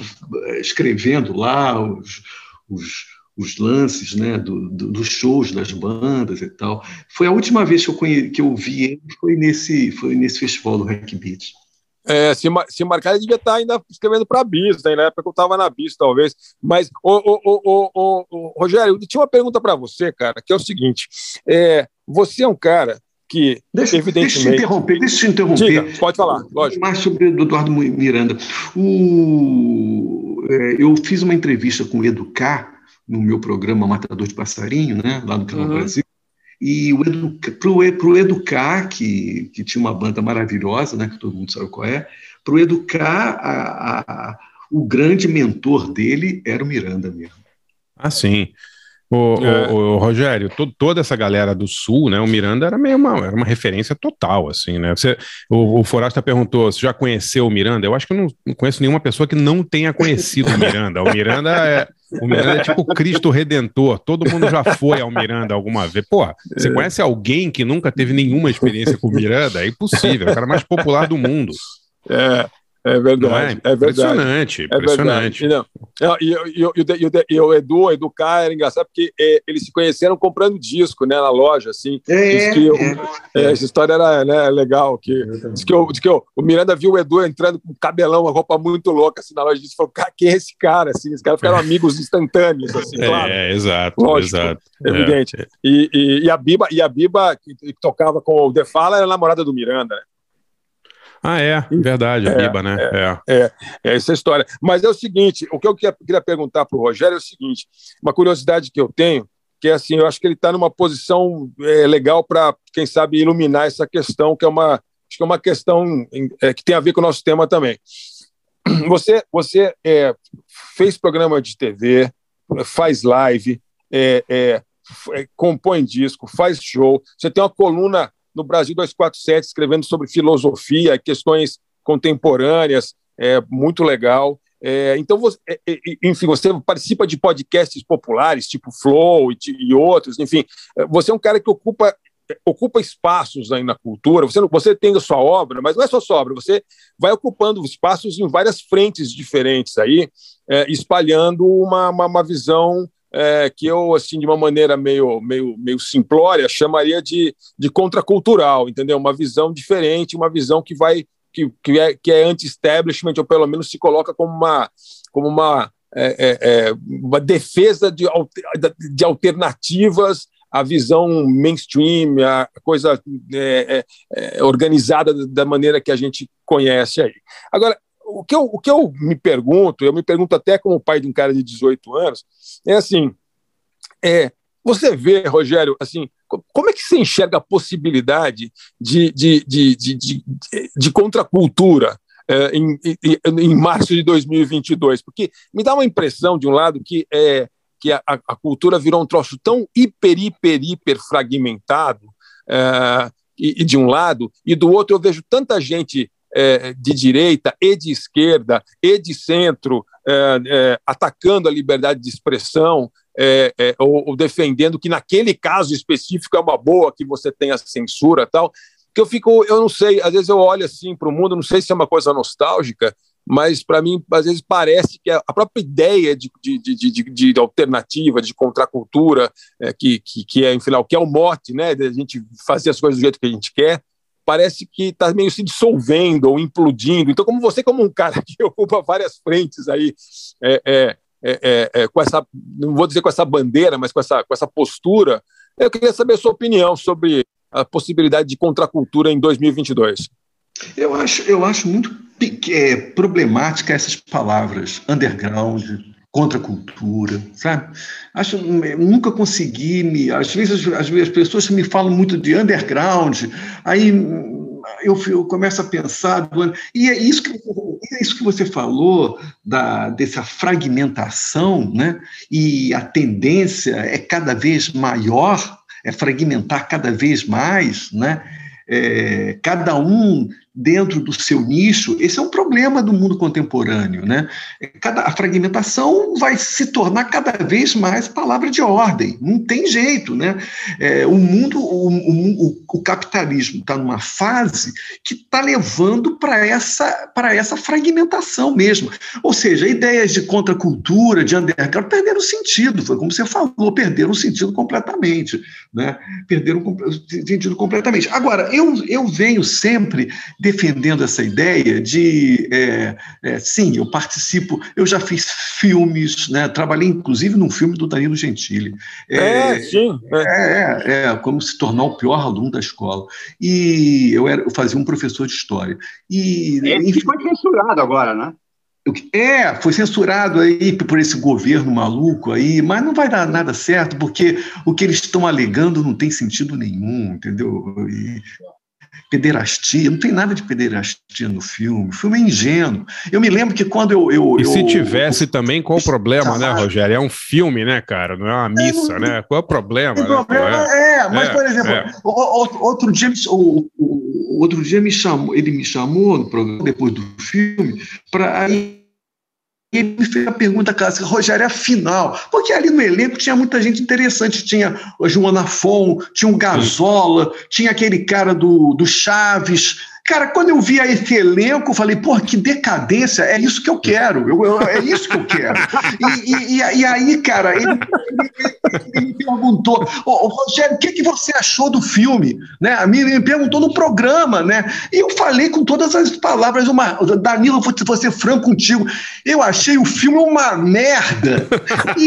escrevendo lá os, os, os lances né, do, do- dos shows das bandas e tal. Foi a última vez que eu, conhe, que eu vi ele, foi nesse, foi nesse festival do Hack Beat. É, se, se marcar, ele devia estar ainda escrevendo para a Bis, né? na época que eu estava na Bis, talvez. Mas, ô, ô, ô, ô, Rogério, eu tinha uma pergunta para você, cara, que é o seguinte: é, você é um cara que, Deixa, evidentemente. deixa eu te interromper, deixa eu te interromper. Diga, pode falar, lógico. Mais sobre o Eduardo Miranda. O, é, eu fiz uma entrevista com o Educar no meu programa Matador de Passarinho, né, lá no Canal Uhum. Brasil. E o Educa, pro, pro Educar, que, que tinha uma banda maravilhosa, né, que todo mundo sabe qual é, pro Educar, a, a- o grande mentor dele era o Miranda mesmo. Ah, sim. O, É. o- o Rogério, to- toda essa galera do Sul, né? O Miranda era meio uma, era uma referência total, assim, né? Você, o, o Forasta perguntou: você já conheceu o Miranda? Eu acho que eu não, não conheço nenhuma pessoa que não tenha conhecido o Miranda. O Miranda é, o Miranda é tipo Cristo Redentor. Todo mundo já foi ao Miranda alguma vez. Porra, você É. conhece alguém que nunca teve nenhuma experiência com o Miranda? É impossível, é o cara mais popular do mundo. É, é verdade. É? é? verdade. Impressionante, É impressionante. verdade. Não, não, e, e, e, o- e e e Edu, o Edu K era engraçado porque é, eles se conheceram comprando disco né, na loja. Assim. É, Diz que o- é. é, essa história era né, legal. Que, diz que, o, diz que o, o Miranda viu o Edu entrando com um cabelão, uma roupa muito louca assim, na loja e disse: falou, "Cara, quem é esse cara? Assim, os caras ficaram [laughs] amigos instantâneos. Assim, claro. É, exato, Lógico, exato. Evidente. É. E, e, e a Biba, e a Biba que, que tocava com o The Fala, era namorada do Miranda. Né? Ah, é, verdade, a É, Biba, né? É. É, é essa a história. Mas é o seguinte: o que eu queria, perguntar para o Rogério é o seguinte: uma curiosidade que eu tenho, que é assim, eu acho que ele está numa posição é, legal para, quem sabe, iluminar essa questão, que é uma, acho que é uma questão é, que tem a ver com o nosso tema também. [clears throat] Você, você é, fez programa de TV, faz live, é, é, é, compõe disco, faz show. Você tem uma coluna no Brasil 247 escrevendo sobre filosofia, questões contemporâneas, é muito legal. É, então, você, é, é, enfim, você participa de podcasts populares, tipo Flow e, e outros, enfim, é, você é um cara que ocupa ocupa espaços aí na cultura. Você, você tem a sua obra, mas não é só sua obra. Você vai ocupando espaços em várias frentes diferentes aí, é, espalhando uma, uma, uma visão é, que eu, assim, de uma maneira meio, meio, meio simplória, chamaria de, de contracultural, entendeu? Uma visão diferente, uma visão que vai que, que é, que é anti-establishment, ou pelo menos se coloca como uma, como uma, é, é, é, uma defesa de, de alternativas à visão mainstream, a coisa é, é, organizada da maneira que a gente conhece aí. Agora, o que, eu, o que eu me pergunto, eu me pergunto até como pai de um cara de 18 anos, é assim, é, você vê, Rogério, assim, co- como é que você enxerga a possibilidade de, de, de, de, de, de contracultura é, em, em, em março de 2022? Porque me dá uma impressão, de um lado, que, é, que a, a cultura virou um troço tão hiper, hiper, hiper fragmentado, é, e, e de um lado, e do outro eu vejo tanta gente é, de direita e de esquerda e de centro é, é, atacando a liberdade de expressão, é, é, ou, ou defendendo que naquele caso específico é uma boa que você tenha censura tal, que eu fico, eu não sei, às vezes eu olho assim para o mundo, não sei se é uma coisa nostálgica, mas para mim às vezes parece que a própria ideia de, de, de, de, de alternativa, de contracultura, é, que, que, que é, o que é o mote, né, de a gente fazer as coisas do jeito que a gente quer, parece que está meio se dissolvendo ou implodindo. Então, como você, como um cara que [laughs] ocupa várias frentes aí, é, é, é, é, com essa, não vou dizer com essa bandeira, mas com essa, com essa postura, eu queria saber a sua opinião sobre a possibilidade de contracultura em 2022. Eu acho, eu acho muito é, problemática essas palavras, underground, contracultura, sabe? Acho, nunca consegui me. Às vezes, vezes as pessoas me falam muito de underground, aí eu, eu começo a pensar, e é isso que, é isso que você falou, da, dessa fragmentação, né? e a tendência é cada vez maior, é fragmentar cada vez mais, né? É, cada um dentro do seu nicho, esse é um problema do mundo contemporâneo, né? Cada, a fragmentação vai se tornar cada vez mais palavra de ordem, não tem jeito, né? É, o mundo, o, o, o capitalismo está numa fase que está levando para essa, essa fragmentação mesmo. Ou seja, ideias de contracultura, de underground, perderam sentido, foi como você falou, perderam sentido completamente, né? Perderam sentido completamente. Agora, eu, eu venho sempre defendendo essa ideia de, é, é, sim, eu participo, eu já fiz filmes, né? Trabalhei inclusive num filme do Danilo Gentili. É, sim. É, é, é, como se tornar o pior aluno da escola. E eu, era, eu fazia um professor de história. E, Esse enfim, foi censurado agora, né? é, foi censurado aí por esse governo maluco aí, mas não vai dar nada certo, porque o que eles estão alegando não tem sentido nenhum, entendeu? E pederastia, não tem nada de pederastia no filme, o filme é ingênuo. Eu me lembro que quando eu. eu E eu- se tivesse também, qual o problema, né, Rogério? É um filme, né, cara? Não é uma missa, né? Qual é o problema? Né? problema, é, mas, É, por exemplo, é. outro dia, o- outro dia me chamou, ele me chamou no programa, depois do filme, para ele me fez a pergunta clássica, Rogério, afinal, porque ali no elenco tinha muita gente interessante, tinha a Joana Fon, tinha o Gazola, tinha aquele cara do, do Chaves. Cara, quando eu vi esse elenco, eu falei, porra, que decadência, é isso que eu quero, eu- eu- é isso que eu quero. E, e- e- aí, cara, ele, ele me perguntou, "Ô, ô, Rogério, o que, que você achou do filme? Né? Me, me perguntou no programa, né? E eu falei com todas as palavras, uma, Danilo, vou, vou ser franco contigo, eu achei o filme uma merda. E,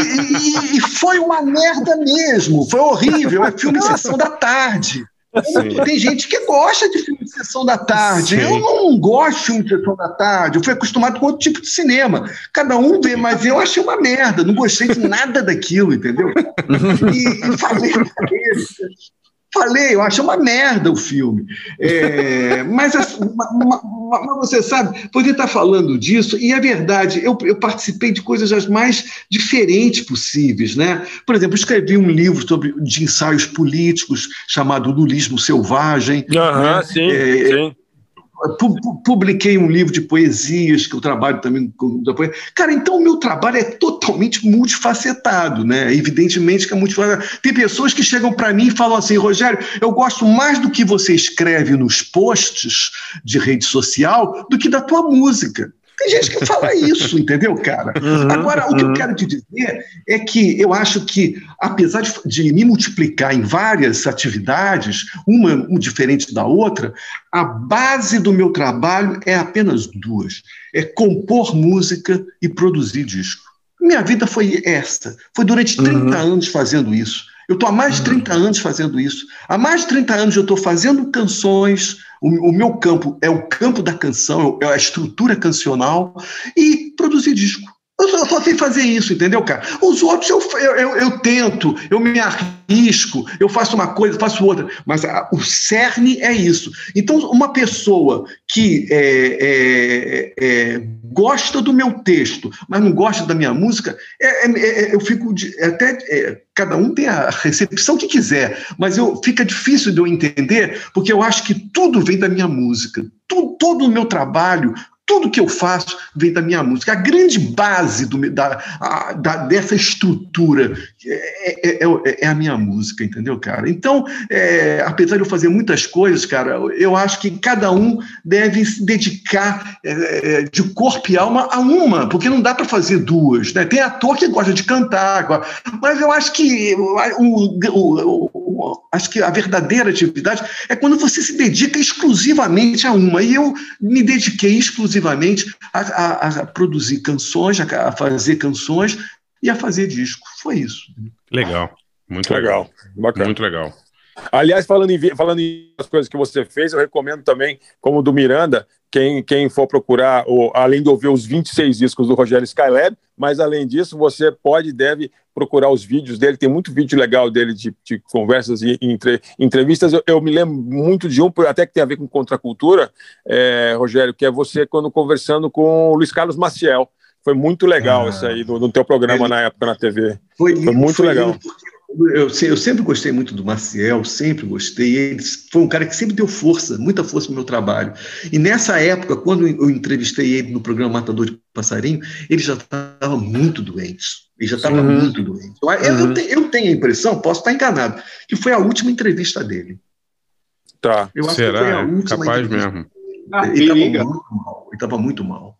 e- e foi uma merda mesmo, foi horrível, é filme de sessão da tarde. Sim. Tem gente que gosta de filme de sessão da tarde. Sim. Eu não gosto de filme de sessão da tarde. Eu fui acostumado com outro tipo de cinema. Cada um vê, mas eu achei uma merda. Não gostei de nada daquilo, entendeu? [laughs] E, e falei pra ele. Falei, eu achei uma merda o filme. É, mas, assim, ma- ma- ma- mas você sabe, você está falando disso, e é verdade, eu, eu participei de coisas as mais diferentes possíveis. Né? Por exemplo, escrevi um livro sobre, de ensaios políticos chamado Lulismo Selvagem. Aham, né? sim, É, sim. Pu- pu- publiquei um livro de poesias, que eu trabalho também com da poesia. Cara, então o meu trabalho é totalmente multifacetado, né? Evidentemente que é multifacetado. Tem pessoas que chegam para mim e falam assim, Rogério, eu gosto mais do que você escreve nos posts de rede social do que da tua música. Tem gente que fala isso, entendeu, cara? Agora, o que eu quero te dizer é que eu acho que, apesar de, de me multiplicar em várias atividades, uma um diferente da outra, a base do meu trabalho é apenas duas: é compor música e produzir disco. Minha vida foi essa. Foi durante 30 anos fazendo isso. Eu estou há mais de 30 anos fazendo isso. Há mais de 30 anos eu estou fazendo canções. O, o meu campo é o campo da canção, é a estrutura cancional e produzir disco. Eu só, sei fazer isso, entendeu, cara? Os outros eu, eu, eu, eu tento, eu me arrisco, eu faço uma coisa, faço outra, mas a- o cerne é isso. Então, uma pessoa que é, é, é, gosta do meu texto, mas não gosta da minha música, é- é- é- eu fico de- é até. é, cada um tem a recepção que quiser, mas eu, fica difícil de eu entender, porque eu acho que tudo vem da minha música. Tu- todo o meu trabalho, tudo que eu faço vem da minha música. A grande base do da, a- da- dessa estrutura é, é- é- é a minha música, entendeu, cara? Então, é, apesar de eu fazer muitas coisas, cara, eu acho que cada um deve se dedicar é, é, de corpo e alma a uma, porque não dá para fazer duas. Né? Tem ator que gosta de cantar, mas eu acho que o, o- o- acho que a verdadeira atividade é quando você se dedica exclusivamente a uma. E eu me dediquei exclusivamente a, a- a produzir canções, a, a fazer canções e a fazer disco. Foi isso. Legal. Muito legal. Muito legal. Aliás, falando em, falando em as coisas que você fez, eu recomendo também, como o do Miranda, quem, quem for procurar, o- além de ouvir os 26 discos do Rogério Skylab, mas além disso, você pode e deve procurar os vídeos dele, tem muito vídeo legal dele de, de conversas e entre- entrevistas. Eu, eu me lembro muito de um, até que tem a ver com contracultura, é, Rogério, que é você quando conversando com o Luiz Carlos Maciel. Foi muito legal Ah. isso aí, do, do teu programa na época na TV. Foi, lindo, muito foi legal. lindo, porque Eu, eu sempre gostei muito do Maciel, sempre gostei. Ele foi um cara que sempre deu força, muita força no meu trabalho. E nessa época, quando eu entrevistei ele no programa Matador de Passarinho, ele já estava muito doente. Ele já estava Uhum. muito doente. Eu, eu- eu Uhum. te- eu tenho a impressão, posso estar enganado, que foi a última entrevista dele. Tá. Eu acho que foi a Será? última Capaz entrevista. mesmo. ele estava muito mal. Ele estava muito mal.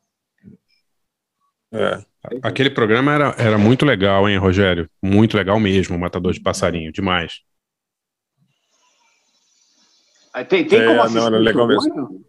É. Aquele programa era, era muito legal, hein, Rogério? Muito legal mesmo, o Matador de Passarinho, demais. Tem, tem É, como não, assistir era legal mesmo.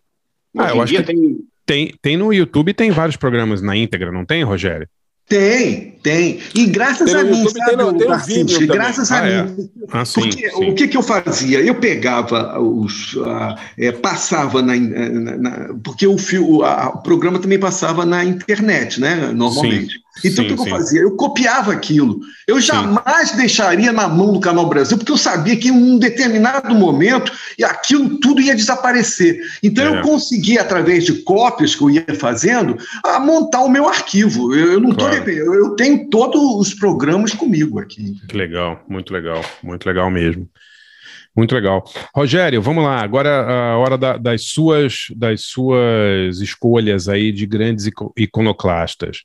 Ah, eu acho que tem... tem, tem no YouTube, tem vários programas na íntegra, não tem, Rogério? Tem, tem. E graças Tem a mim, sabe, tem no- tem um vídeo também. graças a Ah, é. mim. Ah, sim, Porque sim. o que, que eu fazia? Eu pegava os. ah, é, passava na, na- na- Porque o, fio, a- o programa também passava na internet, né? Normalmente. Sim, então o sim, que eu sim. fazia? Eu copiava aquilo. Eu jamais deixaria na mão do Canal Brasil, porque eu sabia que em um determinado momento aquilo tudo ia desaparecer. Então É. eu conseguia, através de cópias que eu ia fazendo, a montar o meu arquivo. Eu, eu não tô Claro. eu, eu tenho todos os programas comigo aqui. Que legal, muito legal, muito legal mesmo. Muito legal. Rogério, vamos lá. Agora a hora da- das suas das suas escolhas aí de grandes ico- iconoclastas.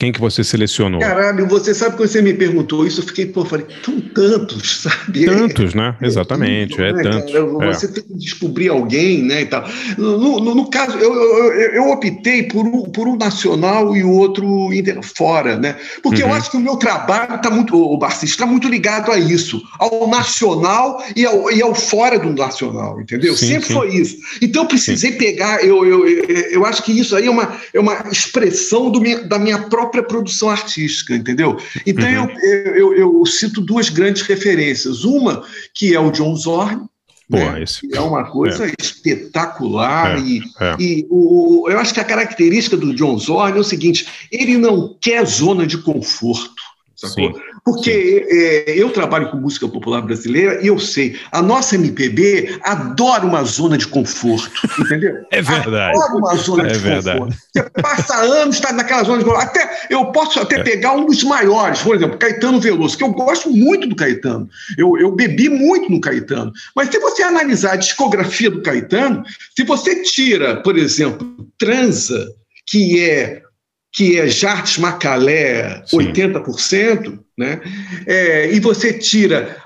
Quem que você selecionou? Caralho, você sabe quando você me perguntou isso, eu fiquei, pô, falei, são tantos, [laughs] sabe? Tantos, né? Exatamente, é né, tantos. cara? é. Você tem que descobrir alguém, né, e tal. No, no- no caso, eu, eu, eu- eu optei por um, por um nacional e o outro fora, né? Porque eu Uhum. acho que o meu trabalho está muito, o Barcis, está muito ligado a isso, ao nacional e ao, e ao fora do nacional, entendeu? Sim, Sempre sim. foi isso. Então eu precisei pegar, eu, eu, eu, eu acho que isso aí é uma, é uma expressão do minha- da minha própria produção artística, entendeu? Então Uhum. eu, eu, eu cito duas grandes referências. Uma, que é o John Zorn, Pô, né? esse- que é uma coisa é. espetacular É, e, é. e o- eu acho que a característica do John Zorn é o seguinte: ele não quer zona de conforto. Sacou? Sim, Porque é, eu trabalho com música popular brasileira e eu sei, a nossa MPB adora uma zona de conforto, entendeu? [laughs] É verdade. Adora uma zona É de verdade. conforto. Você passa anos, está naquela zona de conforto. Até, eu posso até É. pegar um dos maiores, por exemplo, Caetano Veloso, que eu gosto muito do Caetano. Eu, eu bebi muito no Caetano. Mas se você analisar a discografia do Caetano, se você tira, por exemplo, Transa, que é que é Jartes Macalé 80%, né? É, e você tira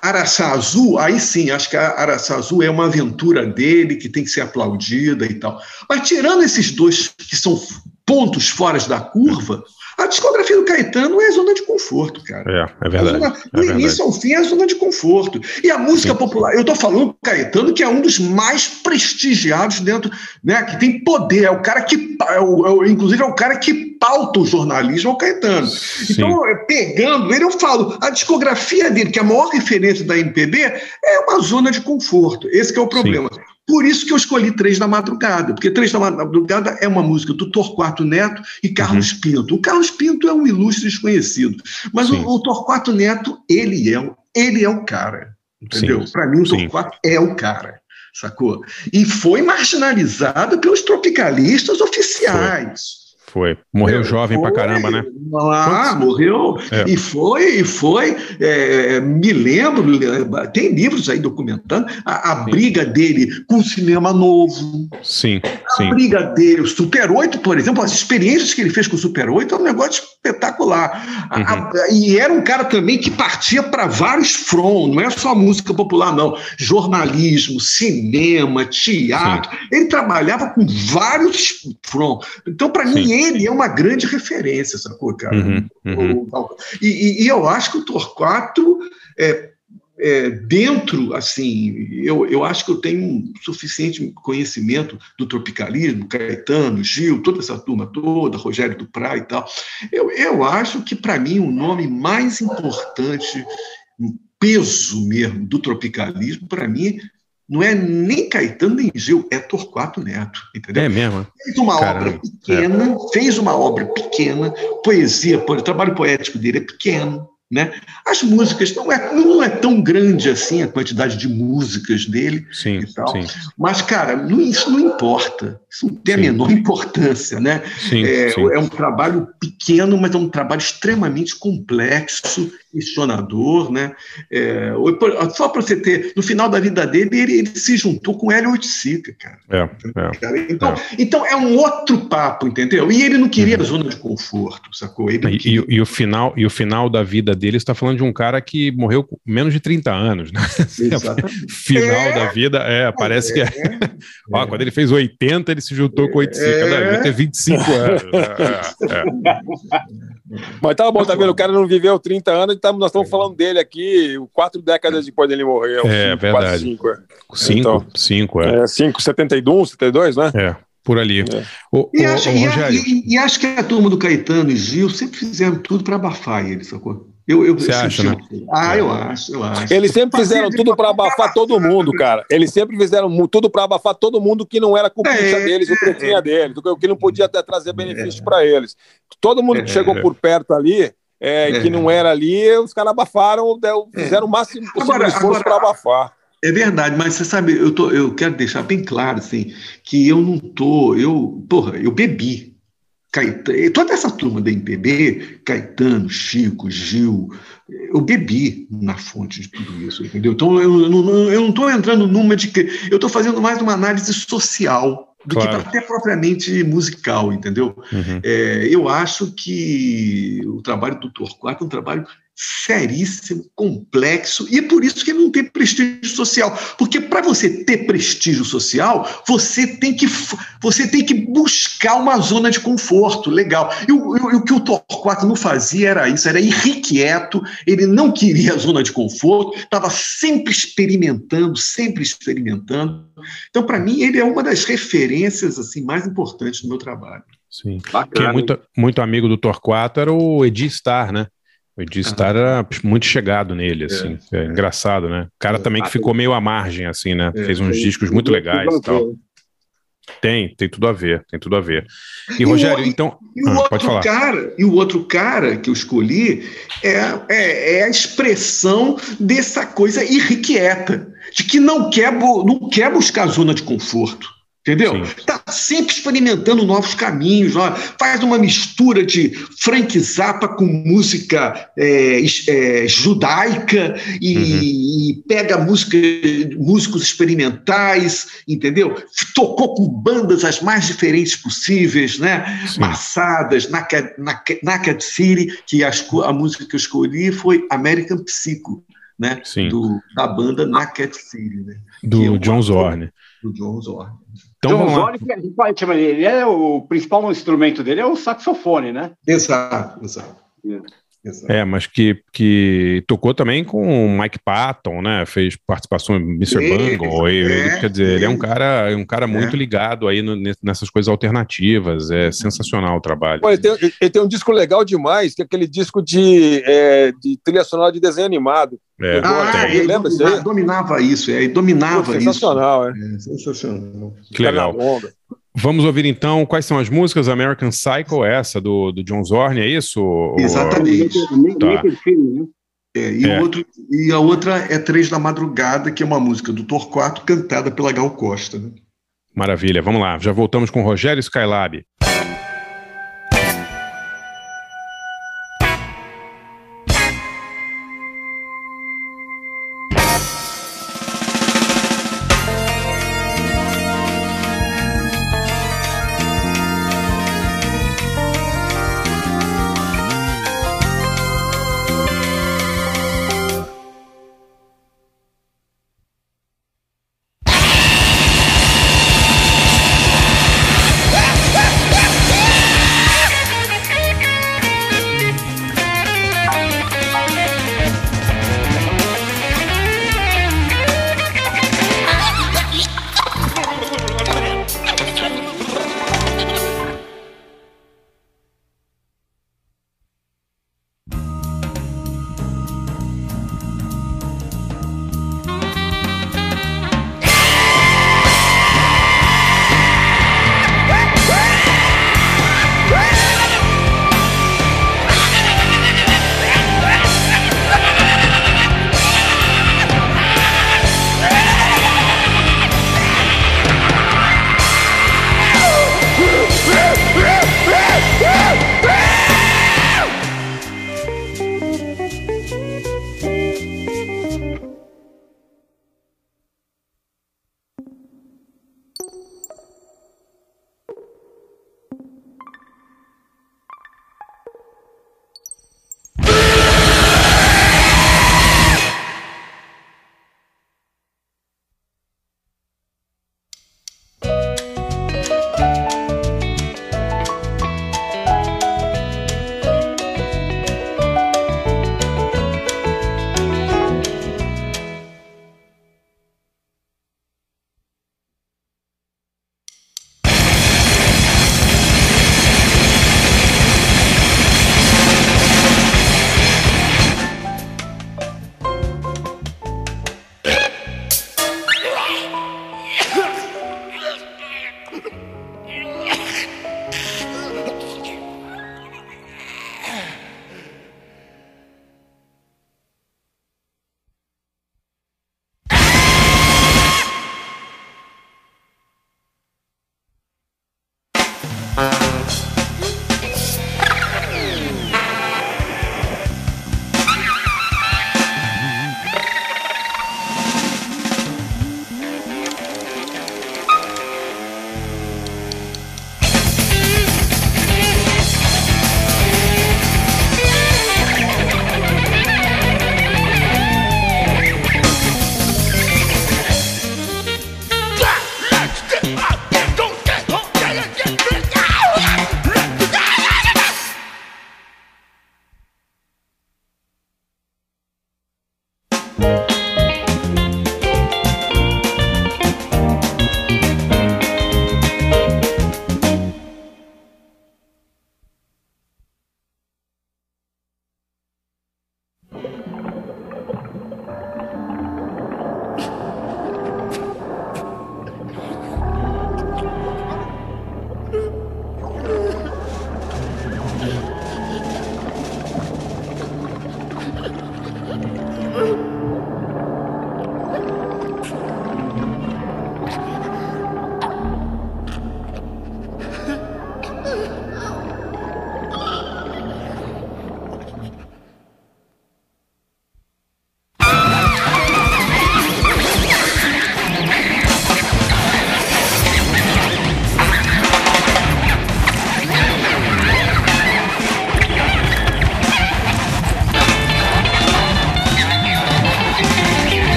Araçá Azul, aí sim, acho que a Araçá Azul é uma aventura dele que tem que ser aplaudida e tal. Mas tirando esses dois que são pontos fora da curva, a discografia do Caetano é zona de conforto, cara. É, é verdade. Zona- é do verdade. início ao fim é a zona de conforto. E a música popular, eu estou falando do Caetano, que é um dos mais prestigiados dentro, né? Que tem poder, é o cara que, é o- é o- inclusive, é o cara que pauta o jornalismo, é o Caetano. Então, é, pegando ele, eu falo, a discografia dele, que é a maior referência da MPB, é uma zona de conforto. Esse é o problema. Por isso que eu escolhi Três da Madrugada, porque Três da Madrugada é uma música do Torquato Neto e Carlos Uhum. Pinto. O Carlos Pinto é um ilustre desconhecido, mas o, o Torquato Neto, ele é, o- ele é o cara, entendeu? Sim. Para mim, o Sim. Torquato é o cara, sacou? E foi marginalizado pelos tropicalistas oficiais. Foi. Morreu É, jovem pra foi. caramba, né? Ah, morreu. É. E foi, e foi. é, me lembro, tem livros aí documentando a, a briga dele com o cinema novo. Sim, A sim. briga dele, o Super 8, por exemplo, as experiências que ele fez com o Super 8 é um negócio espetacular. A- Uhum. a- e era um cara também que partia para vários fronts, não é só música popular, não. Jornalismo, cinema, teatro. Ele trabalhava com vários fronts. Então, para mim, ele é uma grande referência, sacou, cara? Uhum, uhum. E, e- e eu acho que o Torquato é, é, dentro, assim, eu, eu acho que eu tenho um suficiente conhecimento do tropicalismo, Caetano, Gil, toda essa turma toda, Rogério Duprá e tal. Eu, eu acho que, para mim, o nome mais importante peso mesmo do tropicalismo, para mim, não é nem Caetano nem Gil, é Torquato Neto, entendeu? É mesmo? Fez uma Caramba, obra pequena, fez uma obra pequena, poesia, po- o trabalho poético dele é pequeno, né? As músicas não é, não é tão grande assim a quantidade de músicas dele Sim, e mas cara, não- isso não importa, isso não tem a menor importância, né? Sim, é, sim. é um trabalho pequeno, mas é um trabalho extremamente complexo, questionador, né? É, só para você ter, no final da vida dele, ele, ele se juntou com Hélio Oiticica, cara. É, é. Então, então é um outro papo, entendeu? E ele não queria zona de conforto, sacou? Ele E, e- e o final, e o final da vida dele está falando de um cara que morreu com menos de 30 anos, né? [laughs] Exatamente. final da vida, é, parece que é. Ó, quando ele fez 80, ele se juntou com 85, É. Não, devia ter 25 [laughs] anos. É, é. Mas tá bom, tá vendo? O cara não viveu 30 anos e tá- nós estamos falando dele aqui quatro décadas depois dele morrer. É, cinco, verdade. quase cinco, é. Cinco, Então, cinco, é. é 5, 71, 72, né? É, por ali. Ô, E ô, acho, ô, e, e- e acho que a turma do Caetano e Gil sempre fizeram tudo para abafar ele, sacou? Eu, eu, Você eu acha, senti- né? Ah, eu acho, eu acho. Eles sempre fizeram tudo pra abafar todo mundo, cara. Eles sempre fizeram tudo pra abafar todo mundo que não era culpista É, deles, o tretinha deles, o que não podia até trazer benefício pra eles. Todo mundo que É. chegou por perto ali, é, É. que não era ali, os caras abafaram, deu- fizeram o máximo possível Agora- de esforço pra abafar. É verdade, mas você sabe, eu, tô, eu quero deixar bem claro assim, que eu não tô, eu, porra, eu bebi. Caetano, toda essa turma da MPB, Caetano, Chico, Gil, eu bebi na fonte de tudo isso, entendeu? Então eu não eu não estou entrando numa de que eu estou fazendo mais uma análise social do Claro. que até propriamente musical, entendeu? Uhum. É, eu acho que o trabalho do Torquato é um trabalho seríssimo, complexo, e é por isso que ele não tem prestígio social. Porque para você ter prestígio social, você tem que, você tem que buscar uma zona de conforto legal. E o, e o- e o que o Torquato não fazia era isso, era irrequieto, ele não queria a zona de conforto, estava sempre experimentando, sempre experimentando. Então, para mim, ele é uma das referências assim mais importantes do meu trabalho. Sim. Bacana, Quem é muito, muito amigo do Torquato era o Edi Star, né? O Edi Star era muito chegado nele, assim. É, engraçado, né? O cara também que ficou meio à margem, assim, né? É, Fez uns discos muito legais e tal. Tem, tem tudo a ver, tem tudo a ver. E, E o- Rogério, então. E o Ah, outro pode falar. cara, e o outro cara que eu escolhi é, é, é a expressão dessa coisa irrequieta, de que não quer, não quer buscar zona de conforto. Entendeu? Está sempre experimentando novos caminhos. ó. Faz uma mistura de Frank Zappa com música é, é, judaica e, e pega música, músicos experimentais, entendeu? Tocou com bandas as mais diferentes possíveis, né? Massadas, Naked, Naked, Naked City, que a, a música que eu escolhi foi American Psycho, né? Do, da banda Naked City, né? Do John Zorn. Do John Zorn. Então chamar dele, ele é o principal instrumento dele é o saxofone, né? Exato, exato. É, mas que, que tocou também com o Mike Patton, né? Fez participação em Mr. É, Bungle. e- é, quer dizer, ele é um cara, um cara muito É. ligado aí no- nessas coisas alternativas. É sensacional o trabalho. Pô, ele, tem, ele tem um disco legal demais, que é aquele disco de, é, de trilha sonora de desenho animado. É, Ah, Ele ele lembra isso dominava, aí? dominava isso, é, ele dominava Pô, isso. sensacional, é. É, sensacional. Que legal. Vamos ouvir então quais são as músicas. American Psycho, essa do, do John Zorn, é isso? Exatamente. Tá. É, e, É. Outro, e a outra é Três da Madrugada, que é uma música do Torquato cantada pela Gal Costa. Né? Maravilha, vamos lá. Já voltamos com o Rogério Skylab.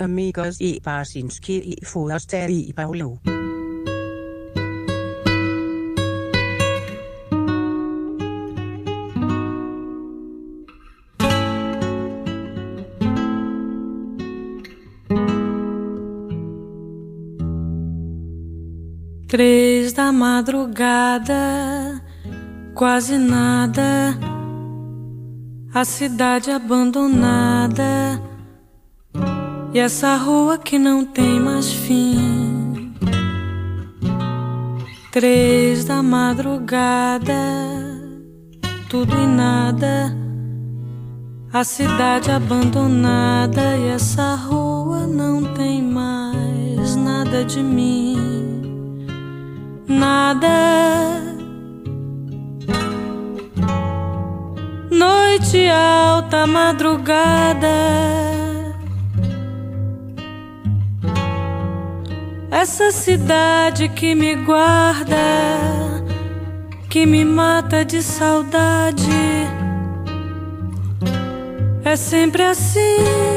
Amigos e Barsinski e Foraster e Paulo. Três da madrugada, quase nada, a cidade abandonada e essa rua que não tem mais fim. Três da madrugada, tudo e nada, a cidade abandonada e essa rua não tem mais nada de mim nada. Noite alta, madrugada. Essa cidade que me guarda, que me mata de saudade. É sempre assim.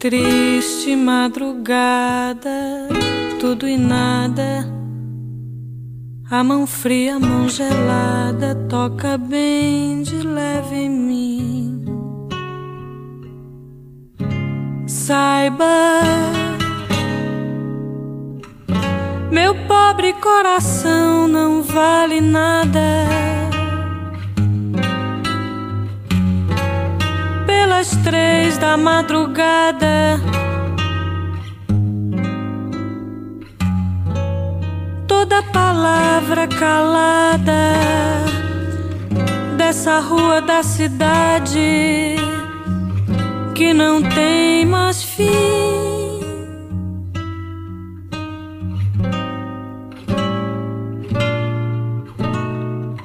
Triste madrugada, tudo e nada. A mão fria, a mão gelada, toca bem de leve em mim. Saiba, meu pobre coração não vale nada. pelas três da madrugada. Toda palavra calada dessa rua da cidade que não tem mais fim.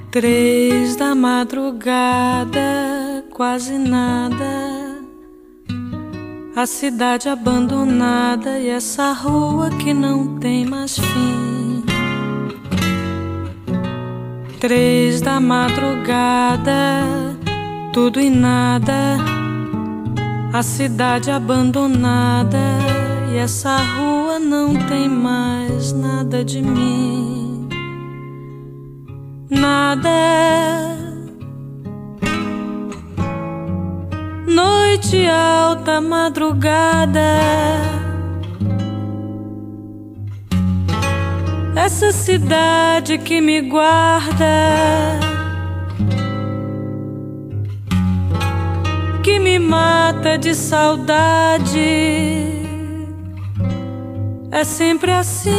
Três da madrugada, quase nada. A cidade abandonada e essa rua que não tem mais fim. Três da madrugada, tudo e nada. A cidade abandonada e essa rua não tem mais nada de mim nada. Noite alta, madrugada. Essa cidade que me guarda, que me mata de saudade, é sempre assim.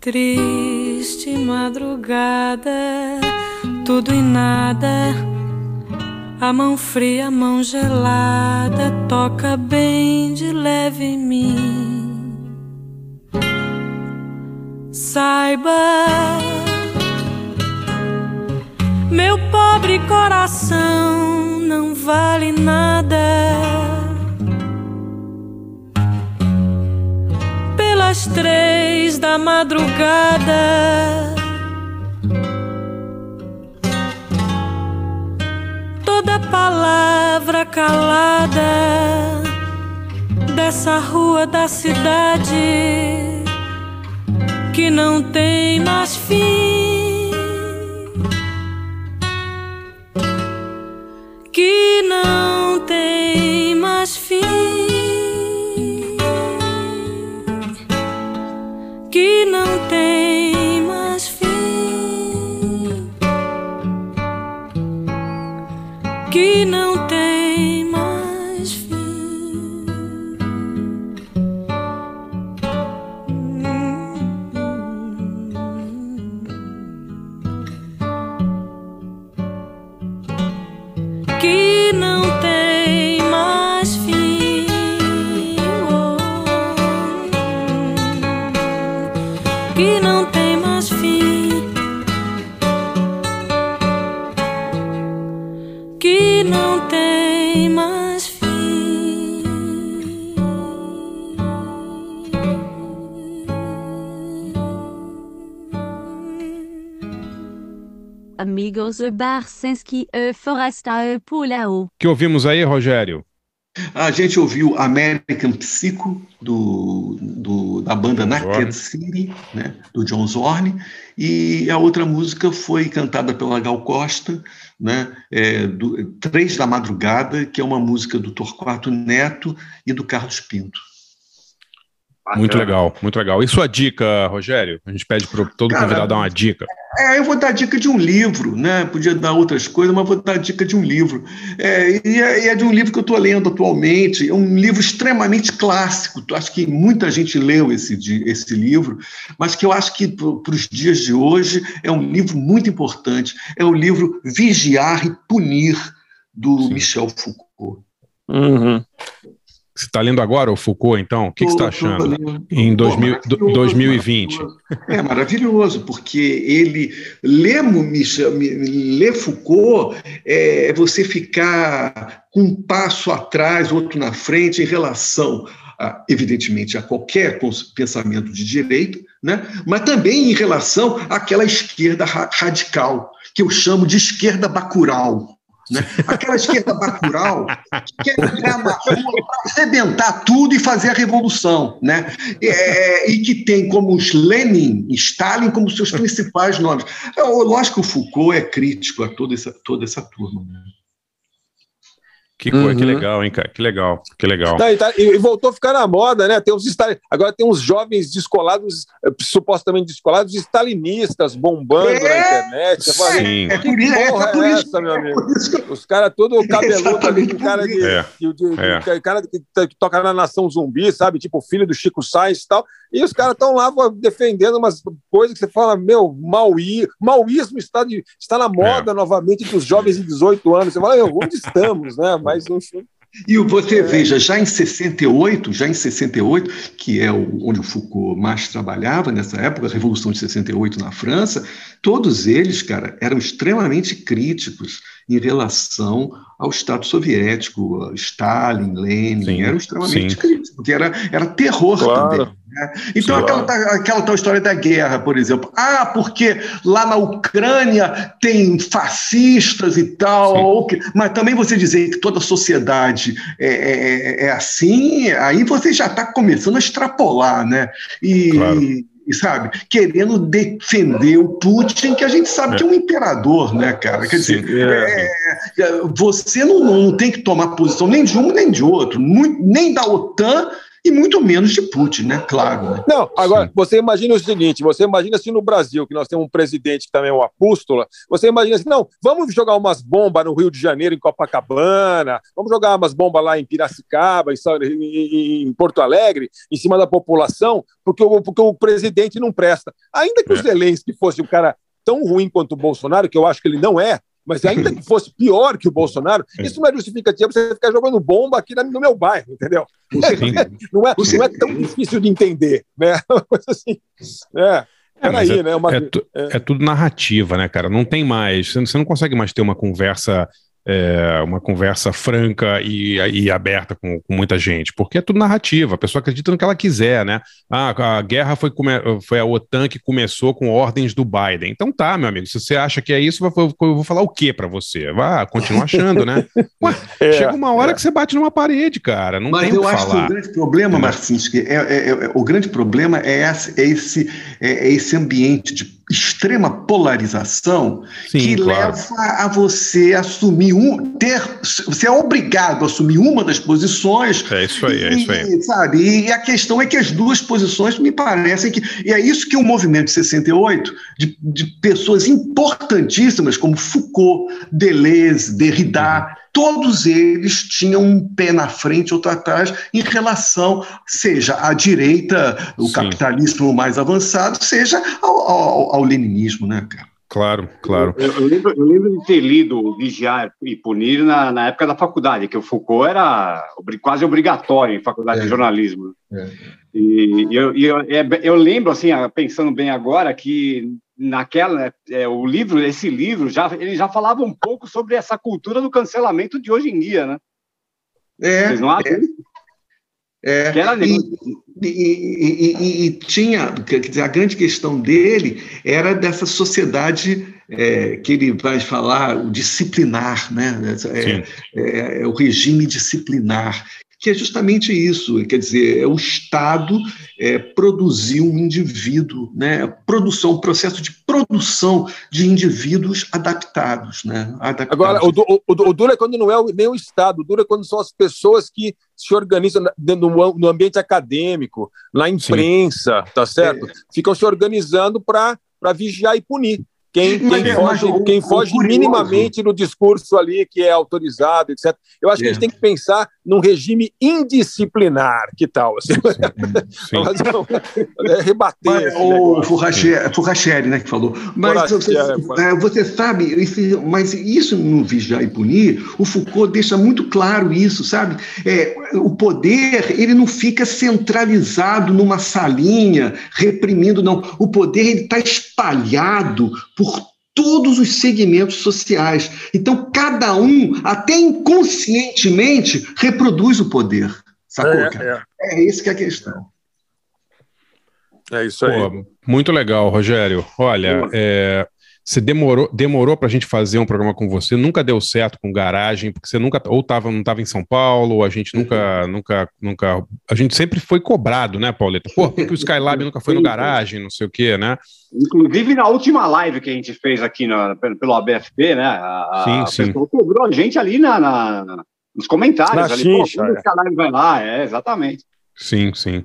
Triste madrugada, tudo e nada. A mão fria, a mão gelada, toca bem de leve em mim. Saiba, meu pobre coração não vale nada pelas três da madrugada. Toda palavra calada dessa rua da cidade que não tem mais fim. Que não tem mais fim. que não tem mais fim, que não Amigos e Barsinski e Forasta e Pulao. que ouvimos aí, Rogério? A gente ouviu American Psycho, do, do- da banda Naked City, né, do John Zorn, e a outra música foi cantada pela Gal Costa, né, é, do, Três da Madrugada, que é uma música do Torquato Neto e do Carlos Pinto. Muito legal, muito legal. E sua dica, Rogério? A gente pede para todo Cara, convidado dar uma dica. É, eu vou dar dica de um livro, né? Podia dar outras coisas, mas vou dar dica de um livro. É, e, é, e é de um livro que eu estou lendo atualmente. É um livro extremamente clássico. Acho que muita gente leu esse, esse livro, mas que eu acho que para os dias de hoje é um livro muito importante. É o livro Vigiar e Punir, do Michel Foucault. Você está lendo agora o Foucault, então? O que, que você está Tô- tô achando? lendo. Em Pô, 2000, maravilhoso, 2020. É maravilhoso, porque ele lê Foucault é você ficar com um passo atrás, outro na frente, em relação, a, evidentemente, a qualquer pensamento de direita, né? mas também em relação àquela esquerda ra- radical, que eu chamo de esquerda bacural. Né? Aquela esquerda bacural que quer entrar na rua para arrebentar tudo e fazer a revolução, né? É, e que tem como os Lenin e Stalin como seus principais nomes. É, lógico que o Foucault é crítico a toda essa, toda essa turma. né? Que, coisa, que Uhum. legal, hein, cara? Que legal, que legal. Tá, e, tá- e voltou a ficar na moda, né? Tem uns agora tem uns jovens descolados, eh, supostamente descolados, stalinistas bombando na internet. Você fala, Sim. Que É é porra é, por isso- essa, meu amigo? Os caras todo cabeludo ali, com cara de, É. de- de- É. de- cara que, que toca na nação zumbi, sabe? Tipo filho do Chico Sainz e tal. E os caras estão lá defendendo umas coisas que você fala, meu, maui, maoísmo está, de- está na moda novamente dos jovens de 18 anos. Você fala, meu, onde estamos, né? Mas enfim. E você veja, já em 68, já em 68, que é onde o Foucault mais trabalhava nessa época, a Revolução de 68 na França, todos eles, cara, eram extremamente críticos em relação ao Estado soviético, Stalin, Lenin, Sim, eram extremamente sim. críticos, porque era, era terror Claro. também. né? Então, Sim, aquela, claro. ta- aquela tal história da guerra, por exemplo. Ah, porque lá na Ucrânia tem fascistas e tal. ou que- mas também você dizer que toda a sociedade é, é- é assim, aí você já está começando a extrapolar, né? E, Claro. Sabe, querendo defender o Putin, que a gente sabe É. que é um imperador, né, cara? Quer Sim, dizer, é. é, você não, não tem que tomar posição nem de um nem de outro, muito- nem da OTAN e muito menos de Putin, né? Claro. Né? Não, agora, você imagina o seguinte: você imagina se no Brasil, que nós temos um presidente que também é um apóstolo, você imagina assim, não, vamos jogar umas bombas no Rio de Janeiro, em Copacabana, vamos jogar umas bombas lá em Piracicaba, em, São- em- em Porto Alegre, em cima da população, porque o, porque o presidente não presta. Ainda que o É. Zelensky fosse um cara tão ruim quanto o Bolsonaro, que eu acho que ele não é, mas ainda que fosse pior que o Bolsonaro, isso não é justificativa para você ficar jogando bomba aqui no meu bairro, entendeu? Não é, não é tão difícil de entender, né? [laughs] Uma coisa assim. É, É, mas peraí, é, né? Uma, é tu- é tudo narrativa, né, cara? Não tem mais. Você não, você não consegue mais ter uma conversa, é, uma conversa franca e, e aberta com, com muita gente, porque é tudo narrativa. A pessoa acredita no que ela quiser, né? Ah, a guerra foi, come- foi a OTAN que começou com ordens do Biden. Então tá, meu amigo. Se você acha que é isso, eu vou, eu falar o que para você? Vá, continua [laughs] achando, né? Ué, É, chega uma hora é. que você bate numa parede, cara. Não Mas tem o eu que acho que falar. o grande problema, Marcinski, é, é- é- o grande problema é esse, é esse, é esse ambiente de extrema polarização Sim, que claro. leva a você assumir um, ter, você é obrigado a assumir uma das posições. É isso aí, é isso aí. E, sabe? E a questão é que as duas posições me parecem que. E é isso que o movimento de 68, de, de pessoas importantíssimas como Foucault, Deleuze, Derrida, todos eles tinham um pé na frente, outro atrás, em relação, seja à direita, o Sim. capitalismo mais avançado, seja ao, ao- ao leninismo, né, cara? Claro, claro. Eu, eu lembro, eu lembro de ter lido Vigiar e Punir na, na época da faculdade, que o Foucault era quase obrigatório em faculdade de jornalismo. E, e eu, e eu, é, eu lembro, assim, pensando bem agora, que naquela, é, o livro, esse livro, já, ele já falava um pouco sobre essa cultura do cancelamento de hoje em dia, né? É, Vocês não acham? É. É, e, e- e- e- tinha, quer dizer, a grande questão dele era dessa sociedade é, que ele vai falar, o disciplinar, né? É, é- é o regime disciplinar, que é justamente isso, quer dizer, é o Estado é, produzir um indivíduo, né? Produção, um processo de produção de indivíduos adaptados, né? Adaptados. Agora, o, o, o, duro é quando não é o- nem o Estado, o duro é quando são as pessoas que se organizam am- no ambiente acadêmico, na imprensa, tá certo? Ficam se organizando para vigiar e punir. Quem, Mas quem é, foge, mas o- quem o foge curioso- minimamente no discurso ali que é autorizado, etc. Eu acho que a gente É. tem que pensar num regime indisciplinar, que tal? Assim, Mas não, é rebater. Mas, o Forrachieri, né, que falou. Mas você, Forrachieri, é, você sabe, esse- mas isso no Vigiar e Punir, o Foucault deixa muito claro isso, sabe? É, o poder, ele não fica centralizado numa salinha, reprimindo, não. O poder, ele está espalhado por todos os segmentos sociais. Então, cada um, até inconscientemente, reproduz o poder. Sacou, É? É, isso que é a questão. É isso aí. Pô, muito legal, Rogério. Olha, é, você demorou, demorou para a gente fazer um programa com você, nunca deu certo com garagem, porque você nunca ou tava, não estava em São Paulo, ou a gente nunca, nunca, nunca. A gente sempre foi cobrado, né, Pauleta? Pô, por que, que o Skylab nunca foi no garagem, não sei o quê, né? Inclusive, na última live que a gente fez aqui na- pelo, pelo ABFP, né? A, a Sim, sim. pessoa cobrou a gente ali na, na- nos comentários. Na ali, xincha, Pô, é. vai lá, é, exatamente. Sim, sim.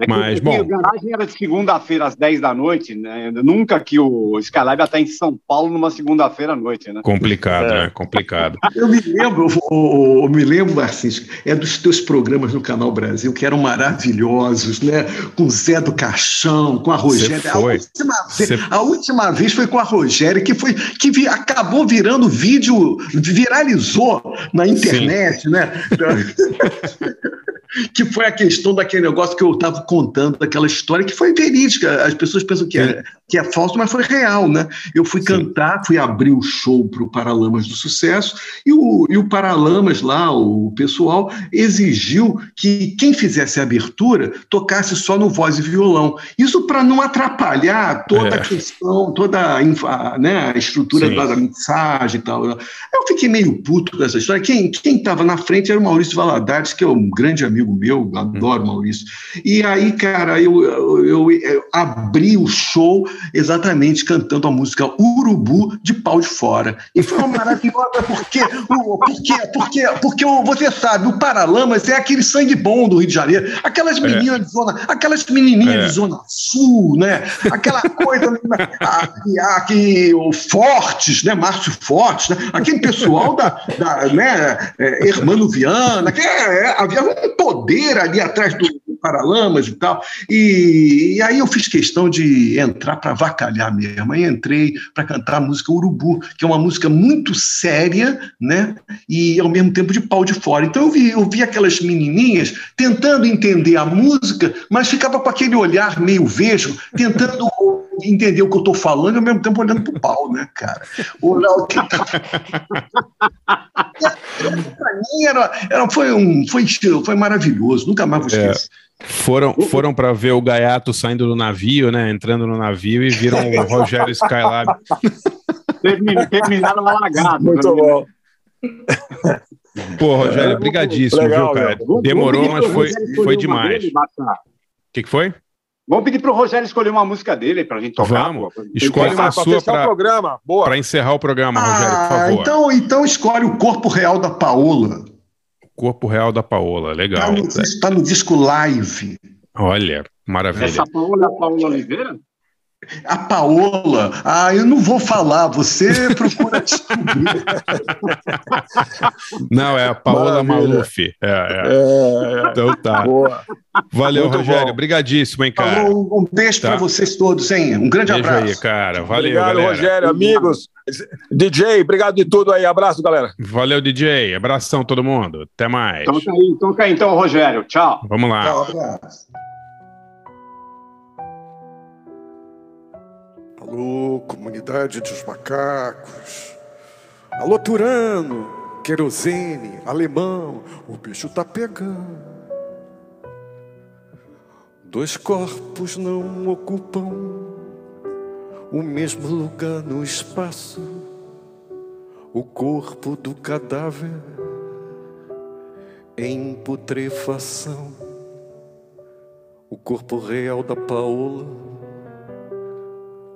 É Mas, bom, o garagem era de segunda-feira às 10 da noite, né? Nunca que o Skylab estar em São Paulo numa segunda-feira à noite, né? complicado, né? Complicado. [laughs] Eu me lembro, eu me lembro, Marcinho, é dos teus programas no Canal Brasil, que eram maravilhosos, né? Com Zé do Caixão, com a Rogéria. A foi. última, vez, Você- a última vez foi com a Rogéria, que foi que vi- acabou virando vídeo, viralizou na internet, né? [laughs] que foi a questão daquele negócio que eu estava contando, daquela história que foi verídica. As pessoas pensam que é, que é falso, mas foi real, né? Eu fui cantar, fui abrir o show para o Paralamas do Sucesso e o, e o Paralamas lá, o pessoal, exigiu que quem fizesse a abertura tocasse só no voz e violão. Isso para não atrapalhar toda É. a questão, toda a, né, a estrutura Sim. da, mensagem e tal. Eu fiquei meio puto com essa história. Quem estava na frente era o Maurício Valadares, que é um grande amigo meu, adoro o Maurício. E aí, cara, eu, eu, eu- abri o show exatamente cantando a música Urubu de Pau de Fora. E foi uma maravilhosa, porque, [laughs] porque, porque, porque você sabe, o Paralamas é aquele sangue bom do Rio de Janeiro, aquelas É. meninas de zona, aquelas menininhas É. de zona sul, né? Aquela coisa, [laughs] né? aqui, o Fortes, né? Márcio Fortes, né? aquele pessoal da, da né? é, Hermano Viana, que é, é, havia um poder ali atrás do, do Paralamas e tal. E, e aí eu fiz questão de entrar para vacalhar mesmo. Aí entrei para cantar a música Urubu, que é uma música muito séria, né? E ao mesmo tempo de pau de fora. Então eu vi, eu vi aquelas menininhas tentando entender a música, mas ficava com aquele olhar meio vesgo, tentando [laughs] entender o que eu estou falando e ao mesmo tempo olhando para o pau, né, cara? Olhar o que... [laughs] Para mim era, era, foi, um, foi, foi maravilhoso, nunca mais vou É, esquecer. Foram foram para ver o gaiato saindo do navio, né? Entrando no navio e viram o Rogério Skylab. Termin- Terminaram alagados. Muito bom. Pô, Rogério, brigadíssimo, Legal, viu, cara? Vamos- Demorou, vamos mas foi, foi demais. O que, que foi? Vamos pedir pro Rogério escolher uma música dele pra gente tocar. Vamos. pô. Escolhe uma sua o pra encerrar o programa, Rogério, por Ah, favor. então, então escolhe o corpo real da Paola. Corpo Real da Paola, Está legal. no, disco- tá no disco live. Olha, maravilha. Essa Paola é a Paola Oliveira? A Paola, ah, eu não vou falar, você procura descobrir. [laughs] Não, é a Paola Maravilha. Maluf. É, é. É, Então tá. boa. Valeu, Muito Rogério. bom. Obrigadíssimo, hein, cara. Falou, um beijo Tá. para vocês todos, hein? Um grande Beijo abraço. aí, cara. Valeu, obrigado, galera. Rogério, amigos. DJ, obrigado de tudo aí. Abraço, galera. Valeu, DJ. Abração, todo mundo. Até mais. Toca aí, toca aí então, Rogério. Tchau. Vamos lá. Tchau, abraço. Alô, comunidade dos macacos. Alô, Turano, querosene, alemão, o bicho tá pegando. Dois corpos não ocupam o mesmo lugar no espaço. O corpo do cadáver em putrefação. O corpo real da Paola,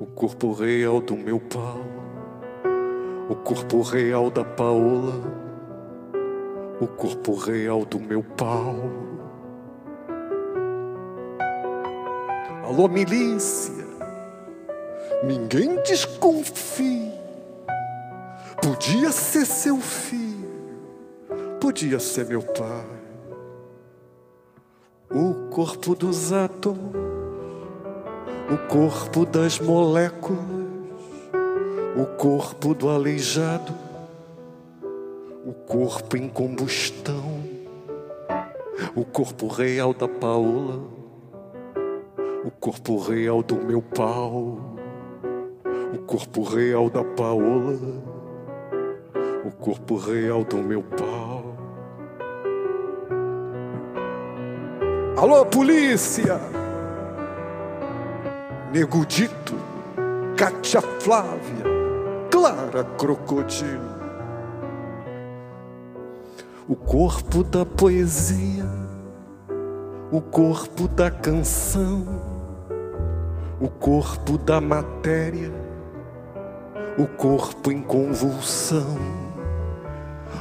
o corpo real do meu pau, o corpo real da Paola, o corpo real do meu pau. Alô, milícia, ninguém desconfie. Podia ser seu filho, podia ser meu pai. O corpo dos átomos, o corpo das moléculas, o corpo do aleijado, o corpo em combustão, o corpo real da Paola, o corpo real do meu pau, o corpo real da Paola, o corpo real do meu pau. Alô, polícia! Nego Dito, Cátia Flávia, Clara Crocodilo. O corpo da poesia, o corpo da canção, o corpo da matéria, o corpo em convulsão,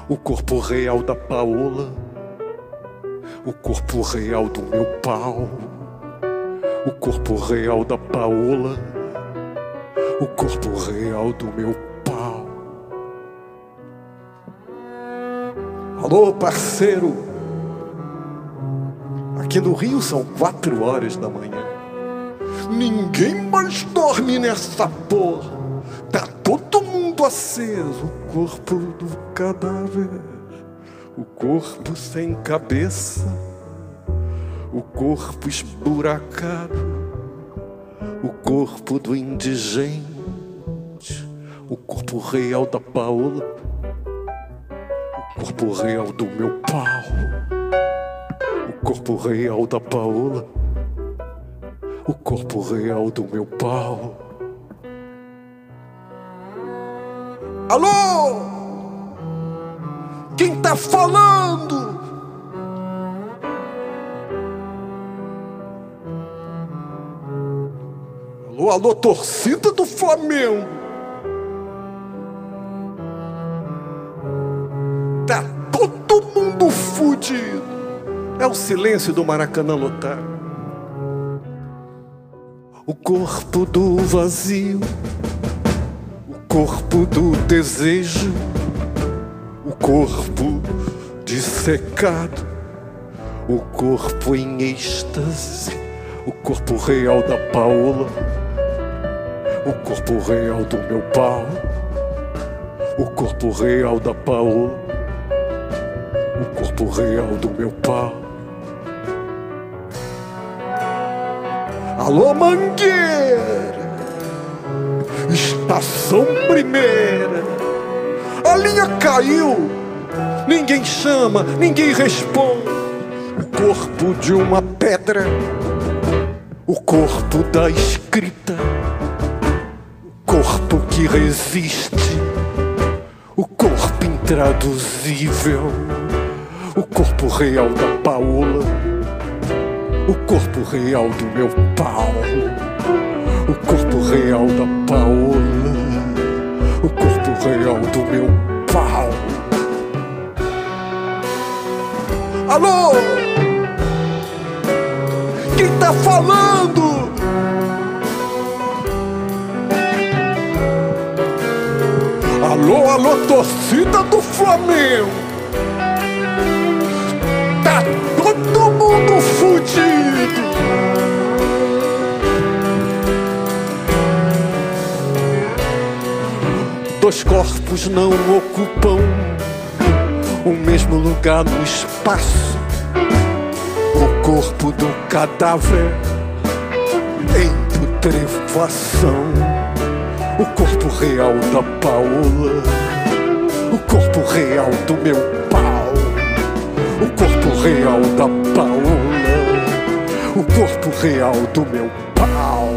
o corpo real da Paola o corpo real do meu pau, o corpo real da Paola, o corpo real do meu pau. Alô, parceiro, aqui no Rio são quatro horas da manhã. Ninguém mais dorme nessa porra. Tá todo mundo aceso. O corpo do cadáver o corpo sem cabeça, o corpo esburacado, o corpo do indigente, o corpo real da Paola, o corpo real do meu pau, o corpo real da Paola, o corpo real do meu pau. Alô? Quem tá falando? Alô, alô, torcida do Flamengo. Tá todo mundo fudido. É o silêncio do Maracanã lotado. O corpo do vazio, o corpo do desejo o corpo dissecado, o corpo em êxtase, o corpo real da Paola, o corpo real do meu pau, o corpo real da Paola, o corpo real do meu pau. Alô, Mangueira, estação primeira. A linha caiu. Ninguém chama, ninguém responde. O corpo de uma pedra, o corpo da escrita, que resiste, o corpo intraduzível, o corpo real da Paola, o corpo real do meu pau, o corpo real da Paola o corpo real do meu pau. Alô? Quem tá falando? Alô, alô, torcida do Flamengo. Tá todo mundo fudido. Dois corpos não ocupam o mesmo lugar no espaço. O corpo do cadáver em putrefação. O corpo real da Paola. O corpo real do meu pau. O corpo real da Paola. o corpo real do meu pau.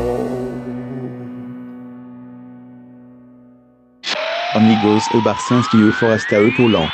Amigos, o Barcinski e o Foresta Epaulant.